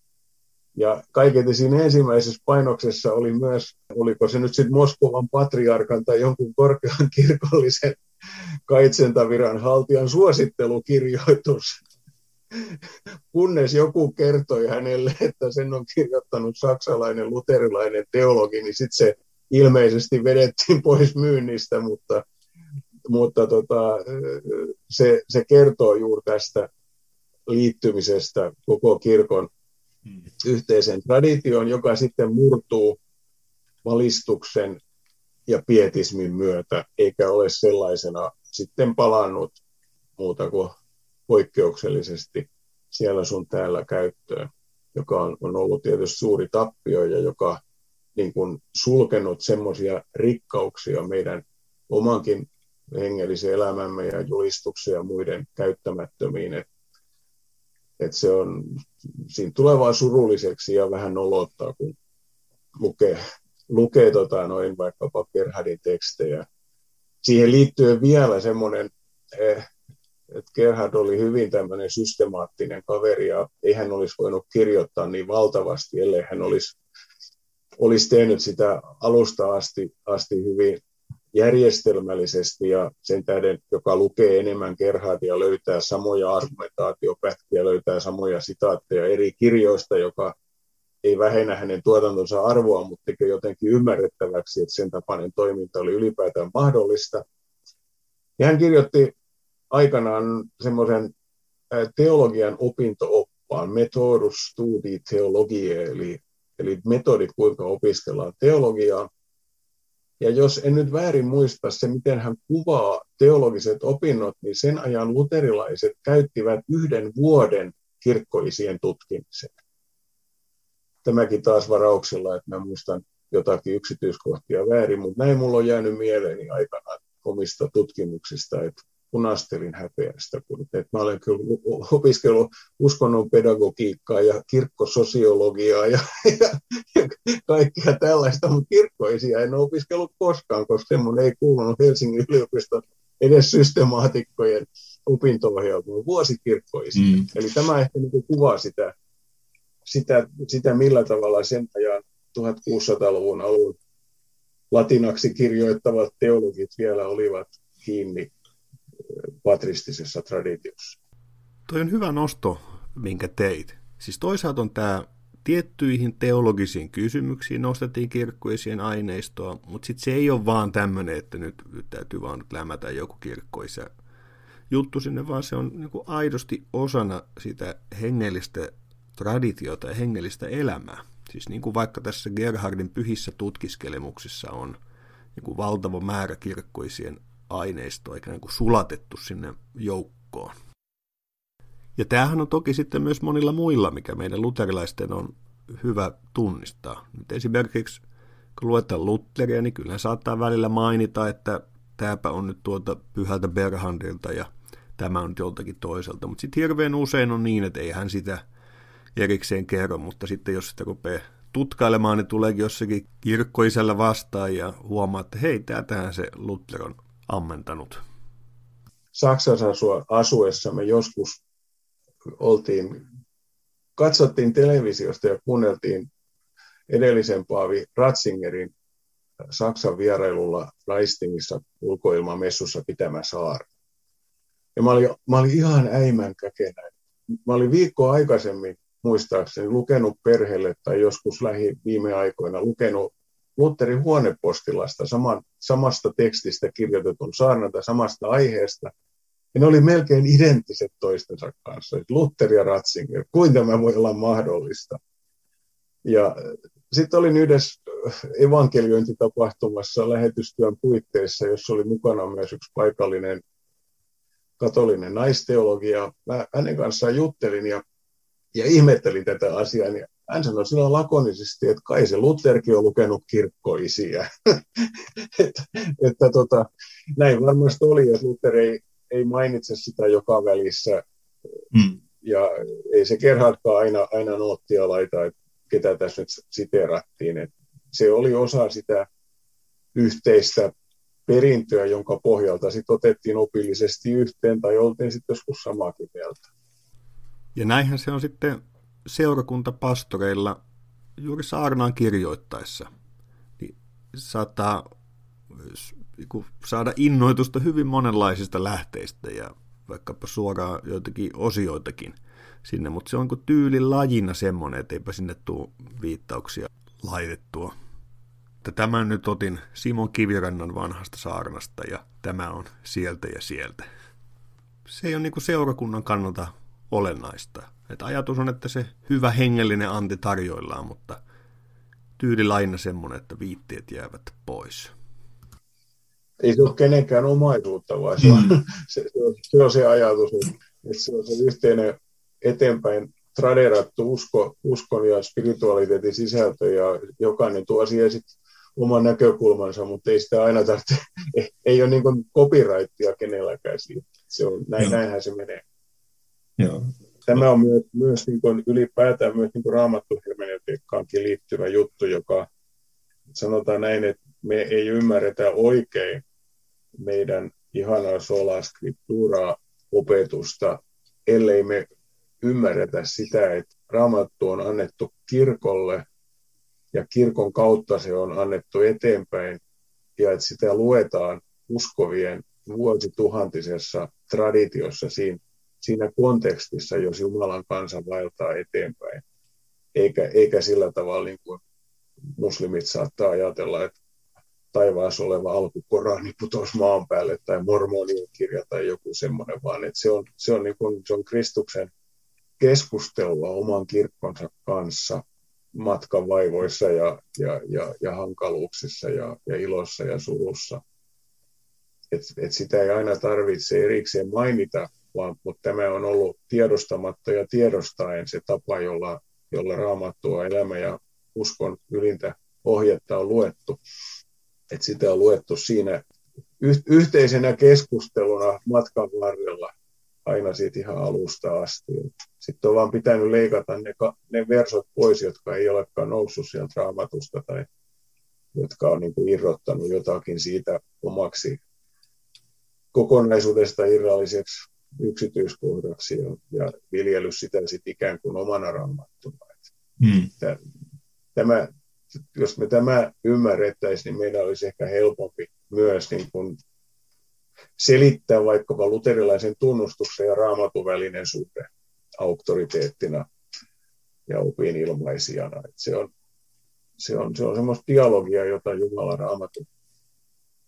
Ja kaiketi siinä ensimmäisessä painoksessa oli myös, oliko se nyt sitten Moskovan patriarkan tai jonkun korkean kirkollisen kaitsentaviran haltijan suosittelukirjoitus, kunnes joku kertoi hänelle, että sen on kirjoittanut saksalainen luterilainen teologi, niin sitten se ilmeisesti vedettiin pois myynnistä, mutta, mutta tota, se, se kertoo juuri tästä liittymisestä koko kirkon hmm. yhteiseen traditioon, joka sitten murtuu valistuksen ja pietismin myötä, eikä ole sellaisena sitten palannut muuta kuin poikkeuksellisesti siellä sun täällä käyttöön, joka on, on ollut tietysti suuri tappio ja joka niin kuin sulkenut semmoisia rikkauksia meidän omankin hengellisen elämämme ja julistuksia muiden käyttämättömiin, että et se on, siinä tulee vaan surulliseksi ja vähän nolottaa, kun lukee, lukee tota, noin vaikkapa Gerhardin tekstejä. Siihen liittyy vielä semmoinen, eh, että Gerhard oli hyvin tämmöinen systemaattinen kaveri ja ei hän olisi voinut kirjoittaa niin valtavasti, ellei hän olisi, olisi tehnyt sitä alusta asti, asti hyvin järjestelmällisesti ja sen tähden, joka lukee enemmän Gerhardia, löytää samoja argumentaatiopätkiä, löytää samoja sitaatteja eri kirjoista, joka ei vähennä hänen tuotantonsa arvoa, mutta tekee jotenkin ymmärrettäväksi, että sen tapainen toiminta oli ylipäätään mahdollista. Ja hän kirjoitti aikanaan semmoisen teologian opinto-oppaan, Methodus Studi Theologiae, eli, eli metodit, kuinka opiskellaan teologiaa. Ja jos en nyt väärin muista se, miten hän kuvaa teologiset opinnot, niin sen ajan luterilaiset käyttivät yhden vuoden kirkkoisien tutkimiseen. Tämäkin taas varauksella, että mä muistan jotakin yksityiskohtia väärin, mutta näin mulla on jäänyt mieleeni aikana omista tutkimuksista, että punastelin häpeästä, kun että mä olen kyllä opiskellut uskonnon pedagogiikkaa ja kirkkososiologiaa ja, ja, ja kaikkea tällaista, mutta kirkkoisia en ole opiskellut koskaan, koska semmoinen ei kuulunut Helsingin yliopiston edes systemaatikkojen opinto-ohjelmaan, vuosikirkkoisia. Mm. Eli tämä ehkä niin kuvaa sitä, sitä, sitä, millä tavalla sen ajan 1600-luvun alun latinaksi kirjoittavat teologit vielä olivat kiinni patristisessa traditiossa. Toi on hyvä nosto, minkä teit. Siis toisaalta on tämä tiettyihin teologisiin kysymyksiin nostettiin kirkkoisien aineistoa, mutta sitten se ei ole vaan tämmöinen, että nyt, nyt täytyy vaan nyt lämätä joku kirkkoisa juttu sinne, vaan se on niin aidosti osana sitä hengellistä traditiota ja hengellistä elämää. Siis niin kuin vaikka tässä Gerhardin pyhissä tutkiskelemuksissa on niin valtava määrä kirkkoisien aineistoa ikään kuin sulatettu sinne joukkoon. Ja tämähän on toki sitten myös monilla muilla, mikä meidän luterilaisten on hyvä tunnistaa. Nyt esimerkiksi kun luetaan Lutheria, niin kyllä saattaa välillä mainita, että tämäpä on nyt tuolta pyhältä Berhandilta ja tämä on nyt joltakin toiselta. Mutta sitten hirveän usein on niin, että ei hän sitä erikseen kerro, mutta sitten jos sitä rupeaa tutkailemaan, niin tuleekin jossakin kirkkoisella vastaan ja huomaa, että hei, tämähän se Luther on ammentanut? Saksassa asuessa me joskus oltiin, katsottiin televisiosta ja kuunneltiin edellisen paavi Ratzingerin Saksan vierailulla Raistingissa ulkoilmamessussa pitämä saari. Ja mä olin, mä olin ihan äimän käkenä. Mä olin viikko aikaisemmin muistaakseni lukenut perheelle tai joskus lähi viime aikoina lukenut Lutherin huonepostilasta saman, samasta tekstistä kirjoitetun saarnata samasta aiheesta. Ja ne oli melkein identtiset toistensa kanssa. Luther ja Ratzinger, kuinka tämä voi olla mahdollista? Ja sitten olin yhdessä evankeliointitapahtumassa lähetystyön puitteissa, jossa oli mukana myös yksi paikallinen katolinen naisteologia. Mä hänen kanssaan juttelin ja, ja ihmettelin tätä asiaa. Ja hän sanoi silloin lakonisesti, että kai se Lutherkin on lukenut kirkkoisia. että, että tota, näin varmasti oli, että Luther ei, ei mainitse sitä joka välissä. Mm. Ja ei se Gerhardkaan aina, aina noottia laita, että ketä tässä nyt siteerattiin. Että se oli osa sitä yhteistä perintöä, jonka pohjalta sitten otettiin opillisesti yhteen tai oltiin sitten joskus samaakin mieltä. Ja näinhän se on sitten seurakuntapastoreilla juuri saarnaan kirjoittaessa niin saattaa niinku saada innoitusta hyvin monenlaisista lähteistä ja vaikkapa suoraan joitakin osioitakin sinne, mutta se on kuin tyylin lajina semmoinen, että eipä sinne tule viittauksia laitettua. Tämän nyt otin Simon Kivirannan vanhasta saarnasta ja tämä on sieltä ja sieltä. Se ei ole niin seurakunnan kannalta olennaista. Että ajatus on, että se hyvä hengellinen anti tarjoillaan, mutta tyylillä aina semmoinen, että viitteet jäävät pois. Ei se ole kenenkään omaisuutta, vaan se on, mm. se, se, on, se on se ajatus, että se on se yhteinen eteenpäin traderattu usko, uskon ja spiritualiteetin sisältö ja jokainen tuo siihen sitten oman näkökulmansa, mutta ei sitä aina tarvitse, ei ole niin copyrightia kenelläkään siitä. Se on, näin, näinhän se menee. Joo. Tämä on myös, myös niin kuin ylipäätään myös niin kuin raamattuhermeneutiikkaankin liittyvä juttu, joka sanotaan näin, että me ei ymmärretä oikein meidän ihanaa sola scripturaa opetusta, ellei me ymmärretä sitä, että raamattu on annettu kirkolle ja kirkon kautta se on annettu eteenpäin ja että sitä luetaan uskovien vuosituhantisessa traditiossa siinä, siinä kontekstissa, jos Jumalan kansa vaeltaa eteenpäin. Eikä, eikä sillä tavalla niin kuin muslimit saattaa ajatella, että taivaassa oleva alkukorani putosi maan päälle tai mormonien kirja tai joku semmoinen, vaan että se on, se on, niin kuin, se on Kristuksen keskustelua oman kirkkonsa kanssa matkan vaivoissa ja, ja, ja, ja hankaluuksissa ja, ja ilossa ja surussa. Et, et sitä ei aina tarvitse erikseen mainita, vaan mutta tämä on ollut tiedostamatta ja tiedostaen se tapa, jolla, jolla raamattua elämä ja uskon ylintä ohjetta on luettu. Et sitä on luettu siinä yhteisenä keskusteluna matkan varrella aina siitä ihan alusta asti. Sitten on vaan pitänyt leikata ne, ne versot pois, jotka ei olekaan noussut sieltä raamatusta tai jotka on niin kuin irrottanut jotakin siitä omaksi kokonaisuudesta irralliseksi yksityiskohdaksi ja, ja viljellyt sitä sitten ikään kuin omana raamattuna. Hmm. Tämä, jos me tämä ymmärrettäisiin, niin meidän olisi ehkä helpompi myös niin kuin selittää vaikkapa luterilaisen tunnustuksen ja raamatun välinen suhde auktoriteettina ja opin ilmaisijana. Et se on, se on, se on semmoista dialogia, jota Jumala raamatun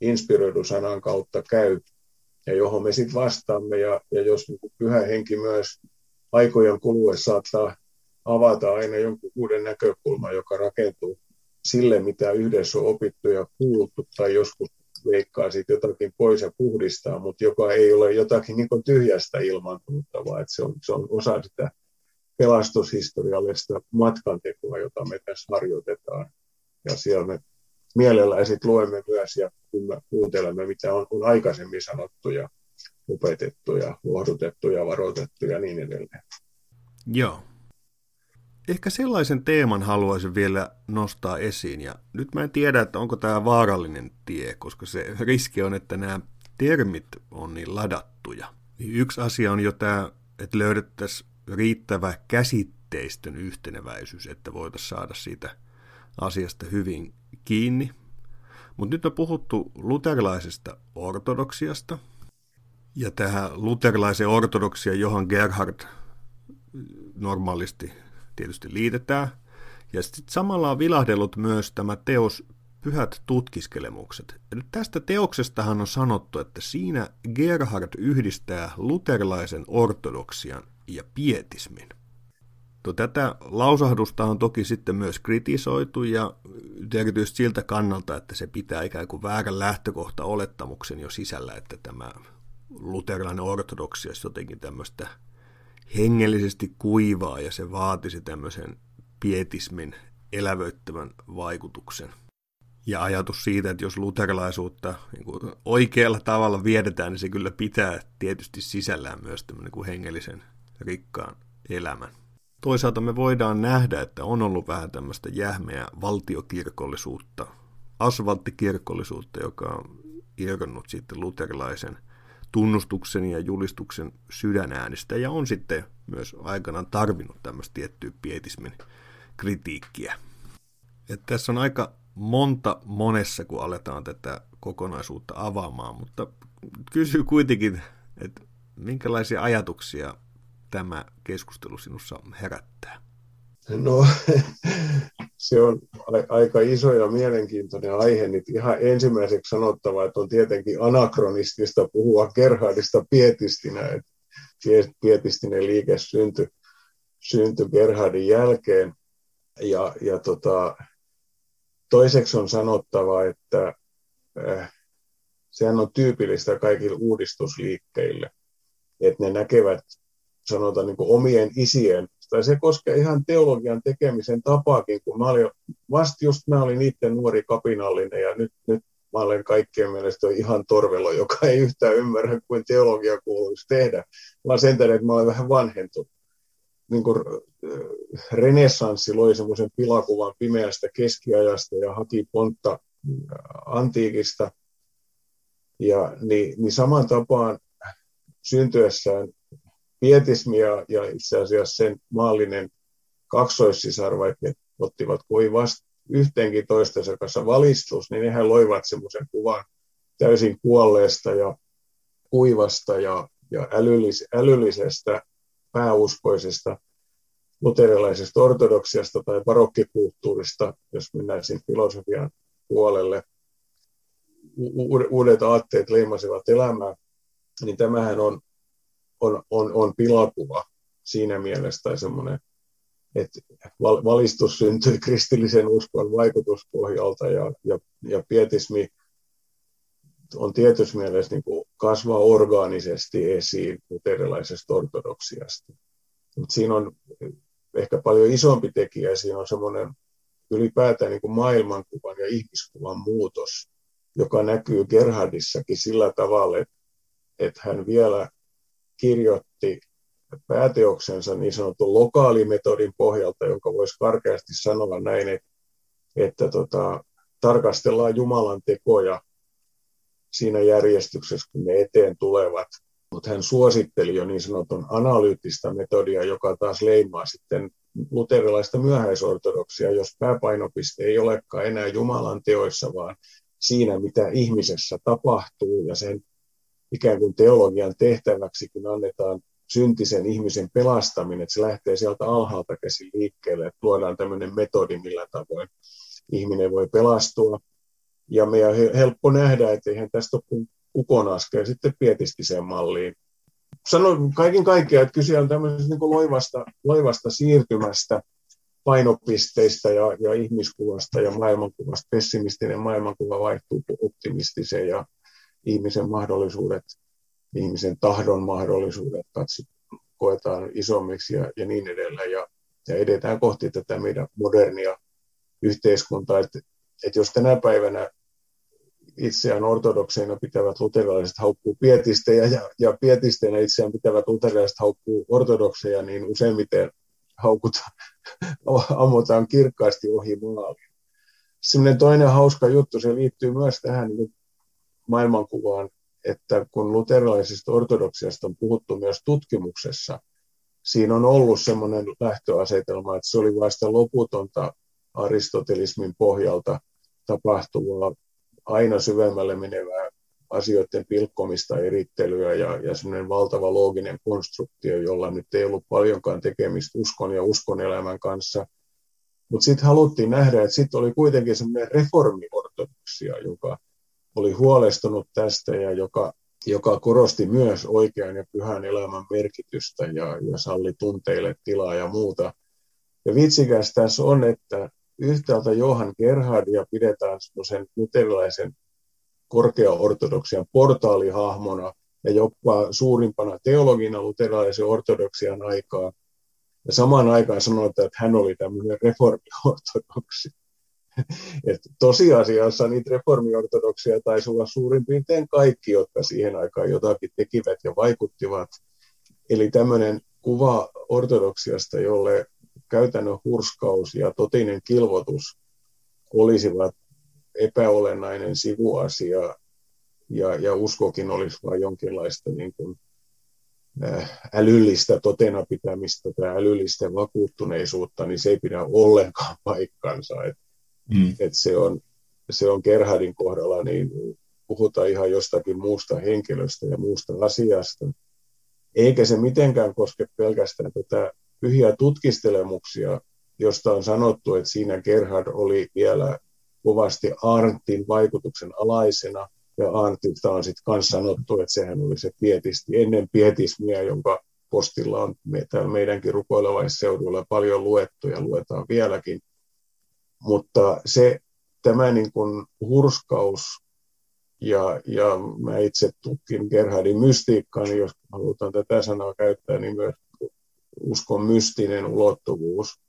inspiroidu sanan kautta käy ja johon me sitten vastaamme. Ja, ja jos niin pyhä henki myös aikojen kuluessa saattaa avata aina jonkun uuden näkökulman, joka rakentuu sille, mitä yhdessä on opittu ja kuultu tai joskus leikkaa siitä jotakin pois ja puhdistaa, mutta joka ei ole jotakin niin tyhjästä ilmantunutta, vaan että se on, se on osa sitä pelastushistoriallista matkantekoa, jota me tässä harjoitetaan. Ja siellä me mielellä sitten luemme myös ja kuuntelemme, mitä on, on aikaisemmin sanottu ja opetettu ja lohdutettu ja varoitettu ja niin edelleen. Joo, Ehkä sellaisen teeman haluaisin vielä nostaa esiin, ja nyt mä en tiedä, että onko tämä vaarallinen tie, koska se riski on, että nämä termit on niin ladattuja. Niin yksi asia on jo tämä, että löydettäisiin riittävä käsitteistön yhteneväisyys, että voitaisiin saada siitä asiasta hyvin kiinni. Mutta nyt on puhuttu luterilaisesta ortodoksiasta, ja tähän luterilaiseen ortodoksia Johan Gerhard normaalisti tietysti liitetään. Ja sitten samalla on vilahdellut myös tämä teos Pyhät tutkiskelemukset. Ja nyt tästä teoksestahan on sanottu, että siinä Gerhard yhdistää luterilaisen ortodoksian ja pietismin. No, tätä lausahdusta on toki sitten myös kritisoitu ja erityisesti siltä kannalta, että se pitää ikään kuin väärän lähtökohta olettamuksen jo sisällä, että tämä luterilainen ortodoksia jotenkin tämmöistä hengellisesti kuivaa ja se vaatisi tämmöisen pietismin elävöittävän vaikutuksen. Ja ajatus siitä, että jos luterilaisuutta niin oikealla tavalla viedetään, niin se kyllä pitää tietysti sisällään myös tämmöinen kuin hengellisen rikkaan elämän. Toisaalta me voidaan nähdä, että on ollut vähän tämmöistä jähmeä valtiokirkollisuutta, asfalttikirkollisuutta, joka on irronnut sitten luterilaisen tunnustuksen ja julistuksen sydänäänistä ja on sitten myös aikanaan tarvinnut tämmöistä tiettyä pietismin kritiikkiä. Et tässä on aika monta monessa, kun aletaan tätä kokonaisuutta avaamaan, mutta kysyy kuitenkin, että minkälaisia ajatuksia tämä keskustelu sinussa herättää? No, se on aika iso ja mielenkiintoinen aihe. Nyt ihan ensimmäiseksi sanottava, että on tietenkin anakronistista puhua Gerhardista pietistinä. Että pietistinen liike syntyi, syntyi Gerhardin jälkeen. Ja, ja tota, toiseksi on sanottava, että äh, sehän on tyypillistä kaikille uudistusliikkeille, että ne näkevät sanotaan niin kuin omien isien, tai se koskee ihan teologian tekemisen tapaakin, kun mä olin, vasta just mä olin itse nuori kapinallinen ja nyt, nyt mä olen kaikkien mielestä ihan torvelo, joka ei yhtään ymmärrä, kuin teologia kuuluisi tehdä, vaan sen takia, että mä olen vähän vanhentunut. Niin kuin renessanssi loi semmoisen pilakuvan pimeästä keskiajasta ja haki pontta antiikista. Ja niin, niin saman tapaan syntyessään pietismi ja, ja itse asiassa sen maallinen kaksoissisar, vaikka ottivat kuin vasta yhteenkin toistensa kanssa valistus, niin nehän loivat semmoisen kuvan täysin kuolleesta ja kuivasta ja, ja älyllis, älyllisestä, pääuskoisesta luterilaisesta ortodoksiasta tai barokkikulttuurista, jos mennään siinä filosofian puolelle. Uudet aatteet leimasivat elämää, niin tämähän on on, on, on pilakuva siinä mielessä tai semmoinen, että valistus syntyi kristillisen uskon vaikutuspohjalta ja, ja, ja pietismi on tietyssä mielessä niin kuin kasvaa orgaanisesti esiin luterilaisesta ortodoksiasta. Mutta siinä on ehkä paljon isompi tekijä, siinä on semmoinen ylipäätään niin kuin maailmankuvan ja ihmiskuvan muutos, joka näkyy Gerhardissakin sillä tavalla, että, että hän vielä kirjoitti pääteoksensa niin sanotun lokaalimetodin pohjalta, jonka voisi karkeasti sanoa näin, että, että tota, tarkastellaan Jumalan tekoja siinä järjestyksessä, kun ne eteen tulevat. Mutta hän suositteli jo niin sanotun analyyttistä metodia, joka taas leimaa sitten luterilaista myöhäisortodoksia, jos pääpainopiste ei olekaan enää Jumalan teoissa, vaan siinä, mitä ihmisessä tapahtuu ja sen ikään kuin teologian tehtäväksi, kun annetaan syntisen ihmisen pelastaminen, että se lähtee sieltä alhaalta käsin liikkeelle, että luodaan tämmöinen metodi, millä tavoin ihminen voi pelastua. Ja meidän on helppo nähdä, että eihän tästä ole kukon askel sitten pietistiseen malliin. Sanon kaiken kaikkiaan, että kyse on tämmöisestä niin loivasta, loivasta siirtymästä painopisteistä ja, ja ihmiskuvasta ja maailmankuvasta. Pessimistinen maailmankuva vaihtuu optimistiseen ja ihmisen mahdollisuudet, ihmisen tahdon mahdollisuudet katso, koetaan isommiksi ja, ja niin edelleen. Ja, ja edetään kohti tätä meidän modernia yhteiskuntaa. Että, että jos tänä päivänä itseään ortodokseina pitävät luterilaiset haukkuu pietistejä ja, ja pietisteinä itseään pitävät luterilaiset haukkuu ortodokseja, niin useimmiten haukut ammutaan kirkkaasti ohi maalin. Sellainen toinen hauska juttu, se liittyy myös tähän niin maailmankuvaan, että kun luterilaisesta ortodoksiasta on puhuttu myös tutkimuksessa, siinä on ollut semmoinen lähtöasetelma, että se oli vasta loputonta aristotelismin pohjalta tapahtuvaa aina syvemmälle menevää asioiden pilkkomista, erittelyä ja, ja semmoinen valtava looginen konstruktio, jolla nyt ei ollut paljonkaan tekemistä uskon ja uskon elämän kanssa. Mutta sitten haluttiin nähdä, että sitten oli kuitenkin semmoinen reformiortodoksia, joka oli huolestunut tästä ja joka, joka korosti myös oikean ja pyhän elämän merkitystä ja, ja salli tunteille tilaa ja muuta. Ja vitsikäs tässä on, että yhtäältä Johan Gerhardia pidetään semmoisen luterilaisen korkea-ortodoksian portaalihahmona ja jopa suurimpana teologina luterilaisen ortodoksian aikaa. Ja samaan aikaan sanotaan, että hän oli tämmöinen reformiortodoksi. Et tosiasiassa niitä reformiortodoksia taisi olla suurin piirtein kaikki, jotka siihen aikaan jotakin tekivät ja vaikuttivat. Eli tämmöinen kuva ortodoksiasta, jolle käytännön hurskaus ja totinen kilvotus olisivat epäolennainen sivuasia ja, ja uskokin olisi vain jonkinlaista niin kuin älyllistä totena pitämistä tai älyllistä vakuuttuneisuutta, niin se ei pidä ollenkaan paikkansa. Et, mm. et se, on, se on Gerhardin kohdalla, niin puhutaan ihan jostakin muusta henkilöstä ja muusta asiasta. Eikä se mitenkään koske pelkästään tätä pyhiä tutkistelemuksia, josta on sanottu, että siinä Gerhard oli vielä kovasti Arntin vaikutuksen alaisena, ja Arntilta on sitten myös sanottu, että sehän oli se pietisti ennen pietismiä, jonka postilla on meidänkin rukoilevaisseudulla paljon luettu ja luetaan vieläkin. Mutta se, tämä niin kuin hurskaus ja, ja mä itse tutkin Gerhardin mystiikkaa, niin jos halutaan tätä sanaa käyttää, niin myös uskon mystinen ulottuvuus,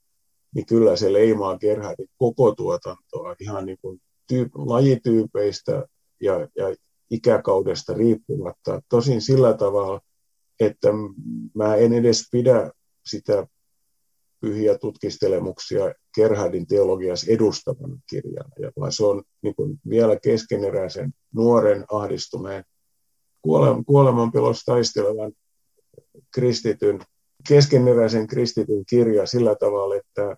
niin kyllä se leimaa Gerhardin koko tuotantoa ihan niin kuin tyyp, lajityypeistä ja, ja ikäkaudesta riippumatta. Tosin sillä tavalla, että mä en edes pidä sitä pyhiä tutkistelemuksia Gerhardin teologiassa edustavan kirjana, ja se on niin kuin vielä keskeneräisen nuoren ahdistuneen kuoleman, kuolemanpelossa taistelevan kristityn, keskeneräisen kristityn kirja sillä tavalla, että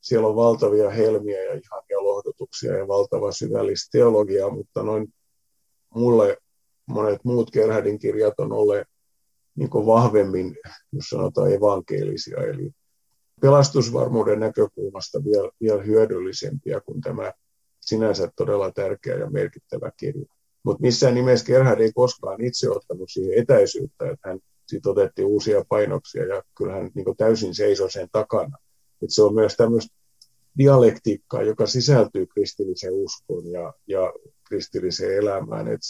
siellä on valtavia helmiä ja ihania lohdutuksia ja valtava syvällistä teologiaa, mutta noin mulle monet muut Gerhardin kirjat on olleet niin vahvemmin, jos sanotaan evankelisia, eli pelastusvarmuuden näkökulmasta vielä, vielä hyödyllisempiä kuin tämä sinänsä todella tärkeä ja merkittävä kirja. Mutta missään nimessä Gerhard ei koskaan itse ottanut siihen etäisyyttä, että hän siitä otettiin uusia painoksia ja kyllä hän niin täysin seisoi sen takana. Et se on myös tämmöistä dialektiikkaa, joka sisältyy kristilliseen uskoon ja, ja kristilliseen elämään. Et,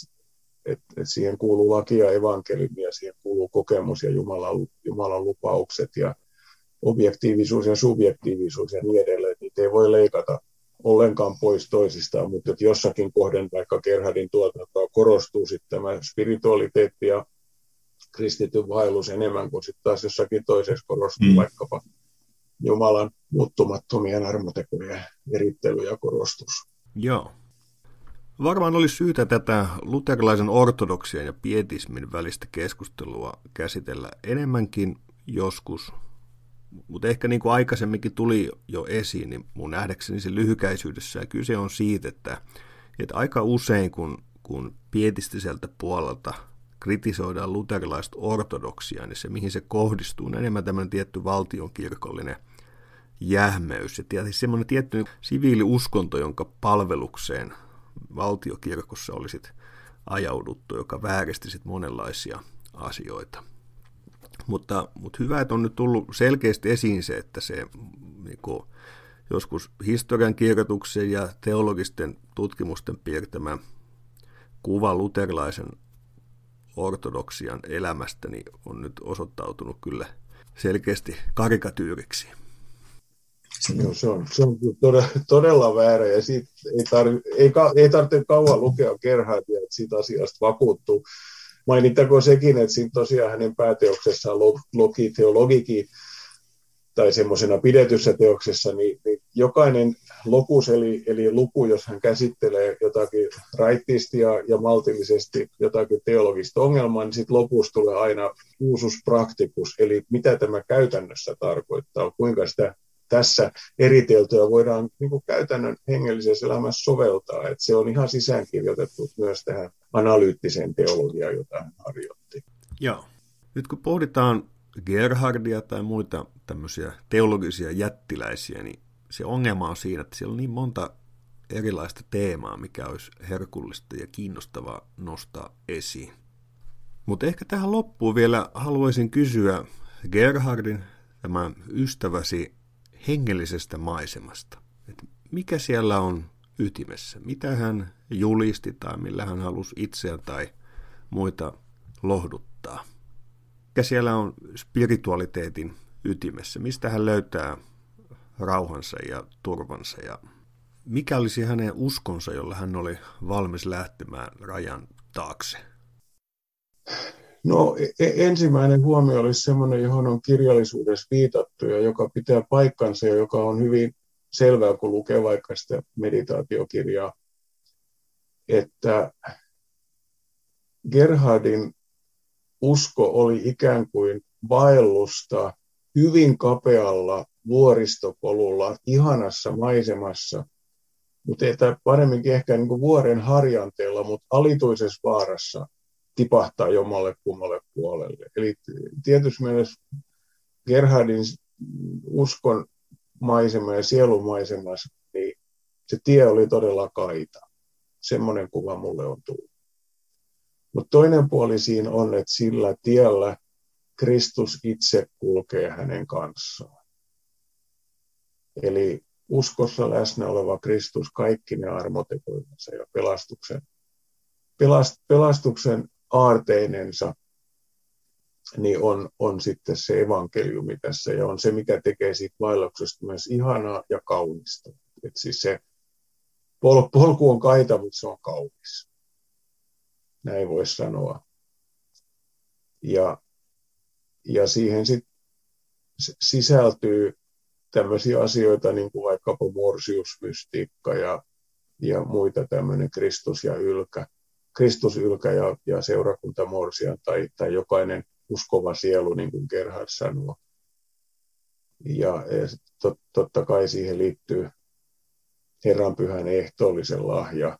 et, et siihen kuuluu laki ja evankeliumi ja siihen kuuluu kokemus ja Jumalan, Jumalan lupaukset ja objektiivisuus ja subjektiivisuus ja niin edelleen. Niitä ei voi leikata ollenkaan pois toisistaan, mutta että jossakin kohden vaikka Gerhardin tuotantoa korostuu sitten tämä spiritualiteetti ja kristityn vaellus enemmän kuin sitten taas jossakin toisessa korostuu mm. vaikkapa Jumalan muuttumattomien armotekojen erittely ja korostus. Joo. Varmaan olisi syytä tätä luterilaisen ortodoksian ja pietismin välistä keskustelua käsitellä enemmänkin joskus, mutta ehkä niin kuin aikaisemminkin tuli jo esiin, niin mun nähdäkseni se lyhykäisyydessä kyse on siitä, että, että aika usein kun, kun pietistiseltä puolelta kritisoidaan luterilaista ortodoksia, niin se mihin se kohdistuu on enemmän tämmöinen tietty valtionkirkollinen jähmeys ja tietysti semmoinen tietty siviiliuskonto, jonka palvelukseen valtiokirkossa olisi ajauduttu, joka vääristi sit monenlaisia asioita. Mutta, mutta hyvä, että on nyt tullut selkeästi esiin se, että se niin kuin, joskus historian kirjoituksen ja teologisten tutkimusten piirtämä kuva luterilaisen ortodoksian elämästä niin on nyt osoittautunut kyllä selkeästi karikatyyriksi. Joo, se on, se on todella, todella väärä ja siitä ei, tarvi, ei, ei tarvitse kauan lukea Gerhardia, että siitä asiasta vakuuttuu. Mainittakoon sekin, että siinä tosiaan hänen pääteoksessaan Logi Theologiki tai semmoisena pidetyssä teoksessa, niin, niin jokainen lokus, eli, eli luku, jos hän käsittelee jotakin raittisti ja, ja maltillisesti jotakin teologista ongelmaa, niin sitten lopussa tulee aina uusus practicus, eli mitä tämä käytännössä tarkoittaa, kuinka sitä tässä eriteltyä voidaan niin kuin käytännön hengellisessä elämässä soveltaa. Että se on ihan sisäänkirjoitettu myös tähän analyyttiseen teologiaan, jota hän harjoitti. Joo. Nyt kun pohditaan Gerhardia tai muita tämmöisiä teologisia jättiläisiä, niin se ongelma on siinä, että siellä on niin monta erilaista teemaa, mikä olisi herkullista ja kiinnostavaa nostaa esiin. Mutta ehkä tähän loppuun vielä haluaisin kysyä Gerhardin, tämä ystäväsi, hengellisestä maisemasta. Et mikä siellä on ytimessä? Mitä hän julisti tai millä hän halusi itseään tai muita lohduttaa? Mikä siellä on spiritualiteetin ytimessä? Mistä hän löytää rauhansa ja turvansa ja mikä olisi hänen uskonsa, jolla hän oli valmis lähtemään rajan taakse? No e, e, ensimmäinen huomio olisi sellainen, johon on kirjallisuudessa viitattu ja joka pitää paikkansa ja joka on hyvin selvää, kun lukee vaikka sitä meditaatiokirjaa, että Gerhardin usko oli ikään kuin vaellusta hyvin kapealla vuoristopolulla, ihanassa maisemassa, mutta paremminkin ehkä niin kuin vuoren harjanteella, mutta alituisessa vaarassa tipahtaa jommalle kummalle puolelle. Eli tietysti mielessä Gerhardin uskon maisema ja sielumaisema, niin se tie oli todella kaita. Semmoinen kuva mulle on tullut. Mutta toinen puoli siinä on, että sillä tiellä Kristus itse kulkee hänen kanssaan. Eli uskossa läsnä oleva Kristus kaikki ne armotekoimensa ja pelastuksen, pelast, pelastuksen aarteinensa niin on, on sitten se evankeliumi tässä ja on se, mikä tekee siitä vaelluksesta myös ihanaa ja kaunista. Et siis se pol, polku on kaita, mutta se on kaunis. Näin voisi sanoa. Ja, ja siihen sitten sisältyy tämmöisiä asioita, niin kuin vaikkapa morsiusmystiikka ja, ja muita tämmöinen Kristus ja ylkä, Kristus ylkä ja, ja seurakunta morsia tai, tai jokainen uskova sielu, niin kuin Gerhard sanoo. Ja, ja tot, totta kai siihen liittyy Herran pyhän ehtoollisen lahja.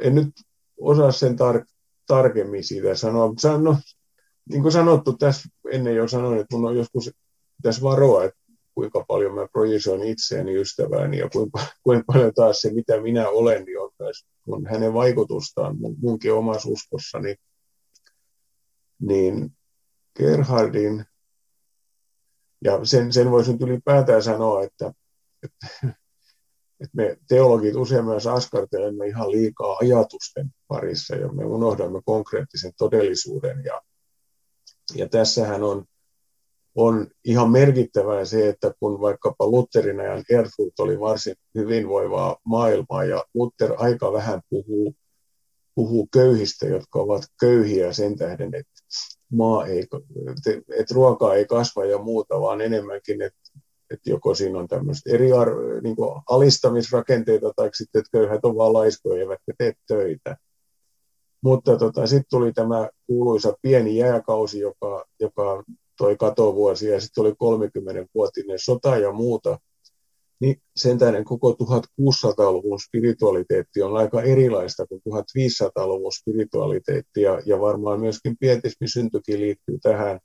En nyt osaa sen tar- tarkemmin siitä sanoa, mutta no, niin kuin sanottu, tässä ennen jo sanoin, että minun on joskus tässä varoa, että kuinka paljon mä projisoin itseäni ystävääni ja kuinka, kuinka paljon taas se, mitä minä olen, niin on, on hänen vaikutustaan mun, munkin omassa uskossani. Niin Gerhardin, ja sen, sen voisi nyt ylipäätään sanoa, että, että, että me teologit usein myös askartelemme ihan liikaa ajatusten parissa ja me unohdamme konkreettisen todellisuuden. Ja, ja tässähän on on ihan merkittävää se, että kun vaikkapa Lutherin ajan Erfurt oli varsin hyvinvoivaa maailmaa ja Luther aika vähän puhuu, puhuu köyhistä, jotka ovat köyhiä sen tähden, että, maa ei, että ruokaa ei kasva ja muuta, vaan enemmänkin, että, että joko siinä on tämmöistä eri ar- niin alistamisrakenteita tai sitten, että köyhät on vaan laiskoja eivätkä tee töitä. Mutta tota, sitten tuli tämä kuuluisa pieni jääkausi, joka, joka toi katovuosi ja sitten oli 30-vuotinen sota ja muuta, niin sen koko 1600-luvun spiritualiteetti on aika erilaista kuin 1500-luvun spiritualiteetti ja, ja varmaan myöskin pietismi syntykin liittyy tähän,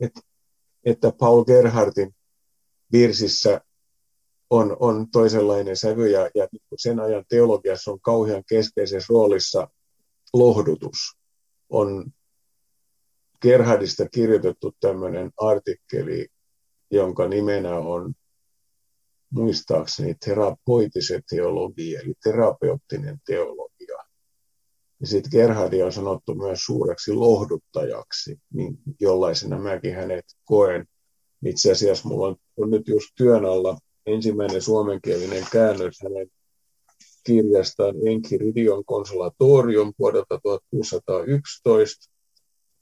että, että Paul Gerhardin virsissä on, on toisenlainen sävy ja, ja sen ajan teologiassa on kauhean keskeisessä roolissa lohdutus. On Gerhardista kirjoitettu tämmöinen artikkeli, jonka nimenä on muistaakseni terapoitisen teologia, eli terapeuttinen teologia. Ja sitten Gerhardia on sanottu myös suureksi lohduttajaksi, niin jollaisena mäkin hänet koen. Itse asiassa mulla on, on nyt just työn alla ensimmäinen suomenkielinen käännös hänen kirjastaan Enkiridion konsulatorium vuodelta 1611,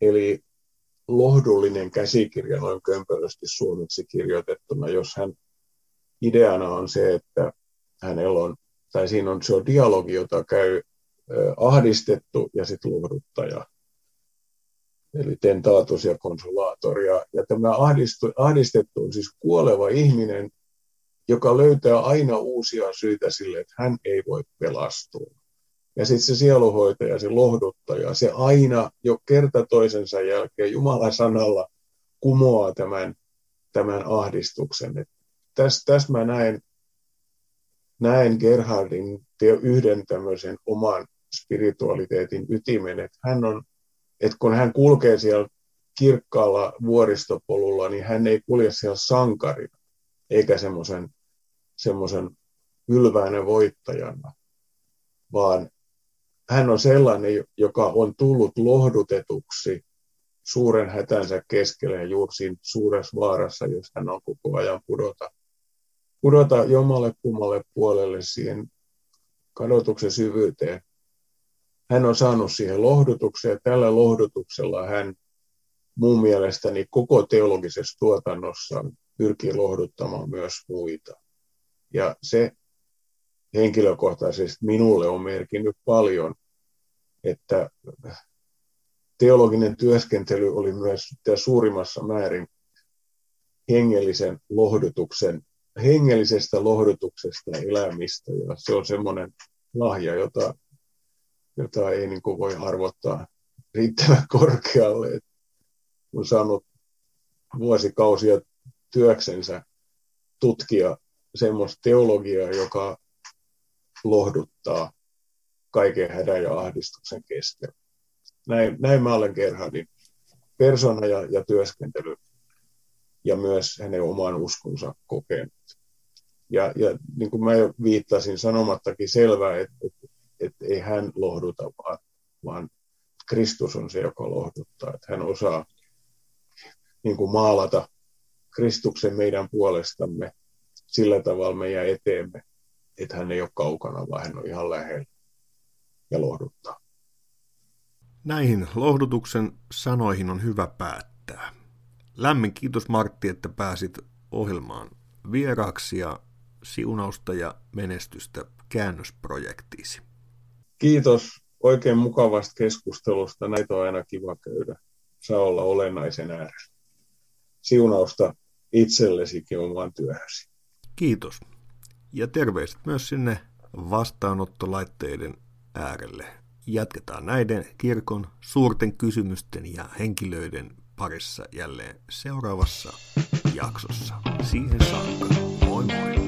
eli lohdullinen käsikirja noin kömpelösti suomeksi kirjoitettuna, jos hän ideana on se, että hänellä on, tai siinä on se on dialogi, jota käy ahdistettu ja sitten lohduttaja. Eli tentaatus ja konsulaator. Ja, ja tämä ahdistu, ahdistettu on siis kuoleva ihminen, joka löytää aina uusia syitä sille, että hän ei voi pelastua. Ja sitten se sieluhoitaja, se lohduttaja, se aina jo kerta toisensa jälkeen Jumalan sanalla kumoaa tämän, tämän ahdistuksen. Tässä täs mä näen, näen Gerhardin yhden tämmöisen oman spiritualiteetin ytimen, että hän on, että kun hän kulkee siellä kirkkaalla vuoristopolulla, niin hän ei kulje siellä sankarina, eikä semmoisen semmoisen ylväänä voittajana, vaan hän on sellainen, joka on tullut lohdutetuksi suuren hätänsä keskellä ja juuri siinä suuressa vaarassa, jos hän on koko ajan pudota, pudota jommalle kummalle puolelle siihen kadotuksen syvyyteen. Hän on saanut siihen lohdutuksen ja tällä lohdutuksella hän mun mielestäni koko teologisessa tuotannossa pyrkii lohduttamaan myös muita. Ja se henkilökohtaisesti minulle on merkinnyt paljon, että teologinen työskentely oli myös suurimmassa määrin hengellisen lohdutuksen, hengellisestä lohdutuksesta elämistä. Ja se on semmoinen lahja, jota, jota ei niin kuin voi arvottaa riittävän korkealle. Et on saanut vuosikausia työksensä tutkia semmoista teologiaa, joka lohduttaa kaiken hädän ja ahdistuksen keskellä. Näin, näin mä olen Gerhardin persona ja, ja työskentely ja myös hänen oman uskonsa kokenut. Ja, ja niin kuin mä jo viittasin sanomattakin selvää, että, että, että ei hän lohduta, vaan, vaan Kristus on se, joka lohduttaa. Että hän osaa niin kuin maalata Kristuksen meidän puolestamme sillä tavalla meidän eteemme, että hän ei ole kaukana, vaan hän on ihan lähellä ja lohduttaa. Näihin lohdutuksen sanoihin on hyvä päättää. Lämmin kiitos Martti, että pääsit ohjelmaan vieraaksi ja siunausta ja menestystä käännösprojektiisi. Kiitos oikein mukavasta keskustelusta. Näitä on aina kiva käydä. Saa olla olennaisen äärellä. Siunausta itsellesikin omaan työhösi. Kiitos. Ja terveiset myös sinne vastaanottolaitteiden äärelle. Jatketaan näiden kirkon suurten kysymysten ja henkilöiden parissa jälleen seuraavassa jaksossa. Siihen saakka, moi moi!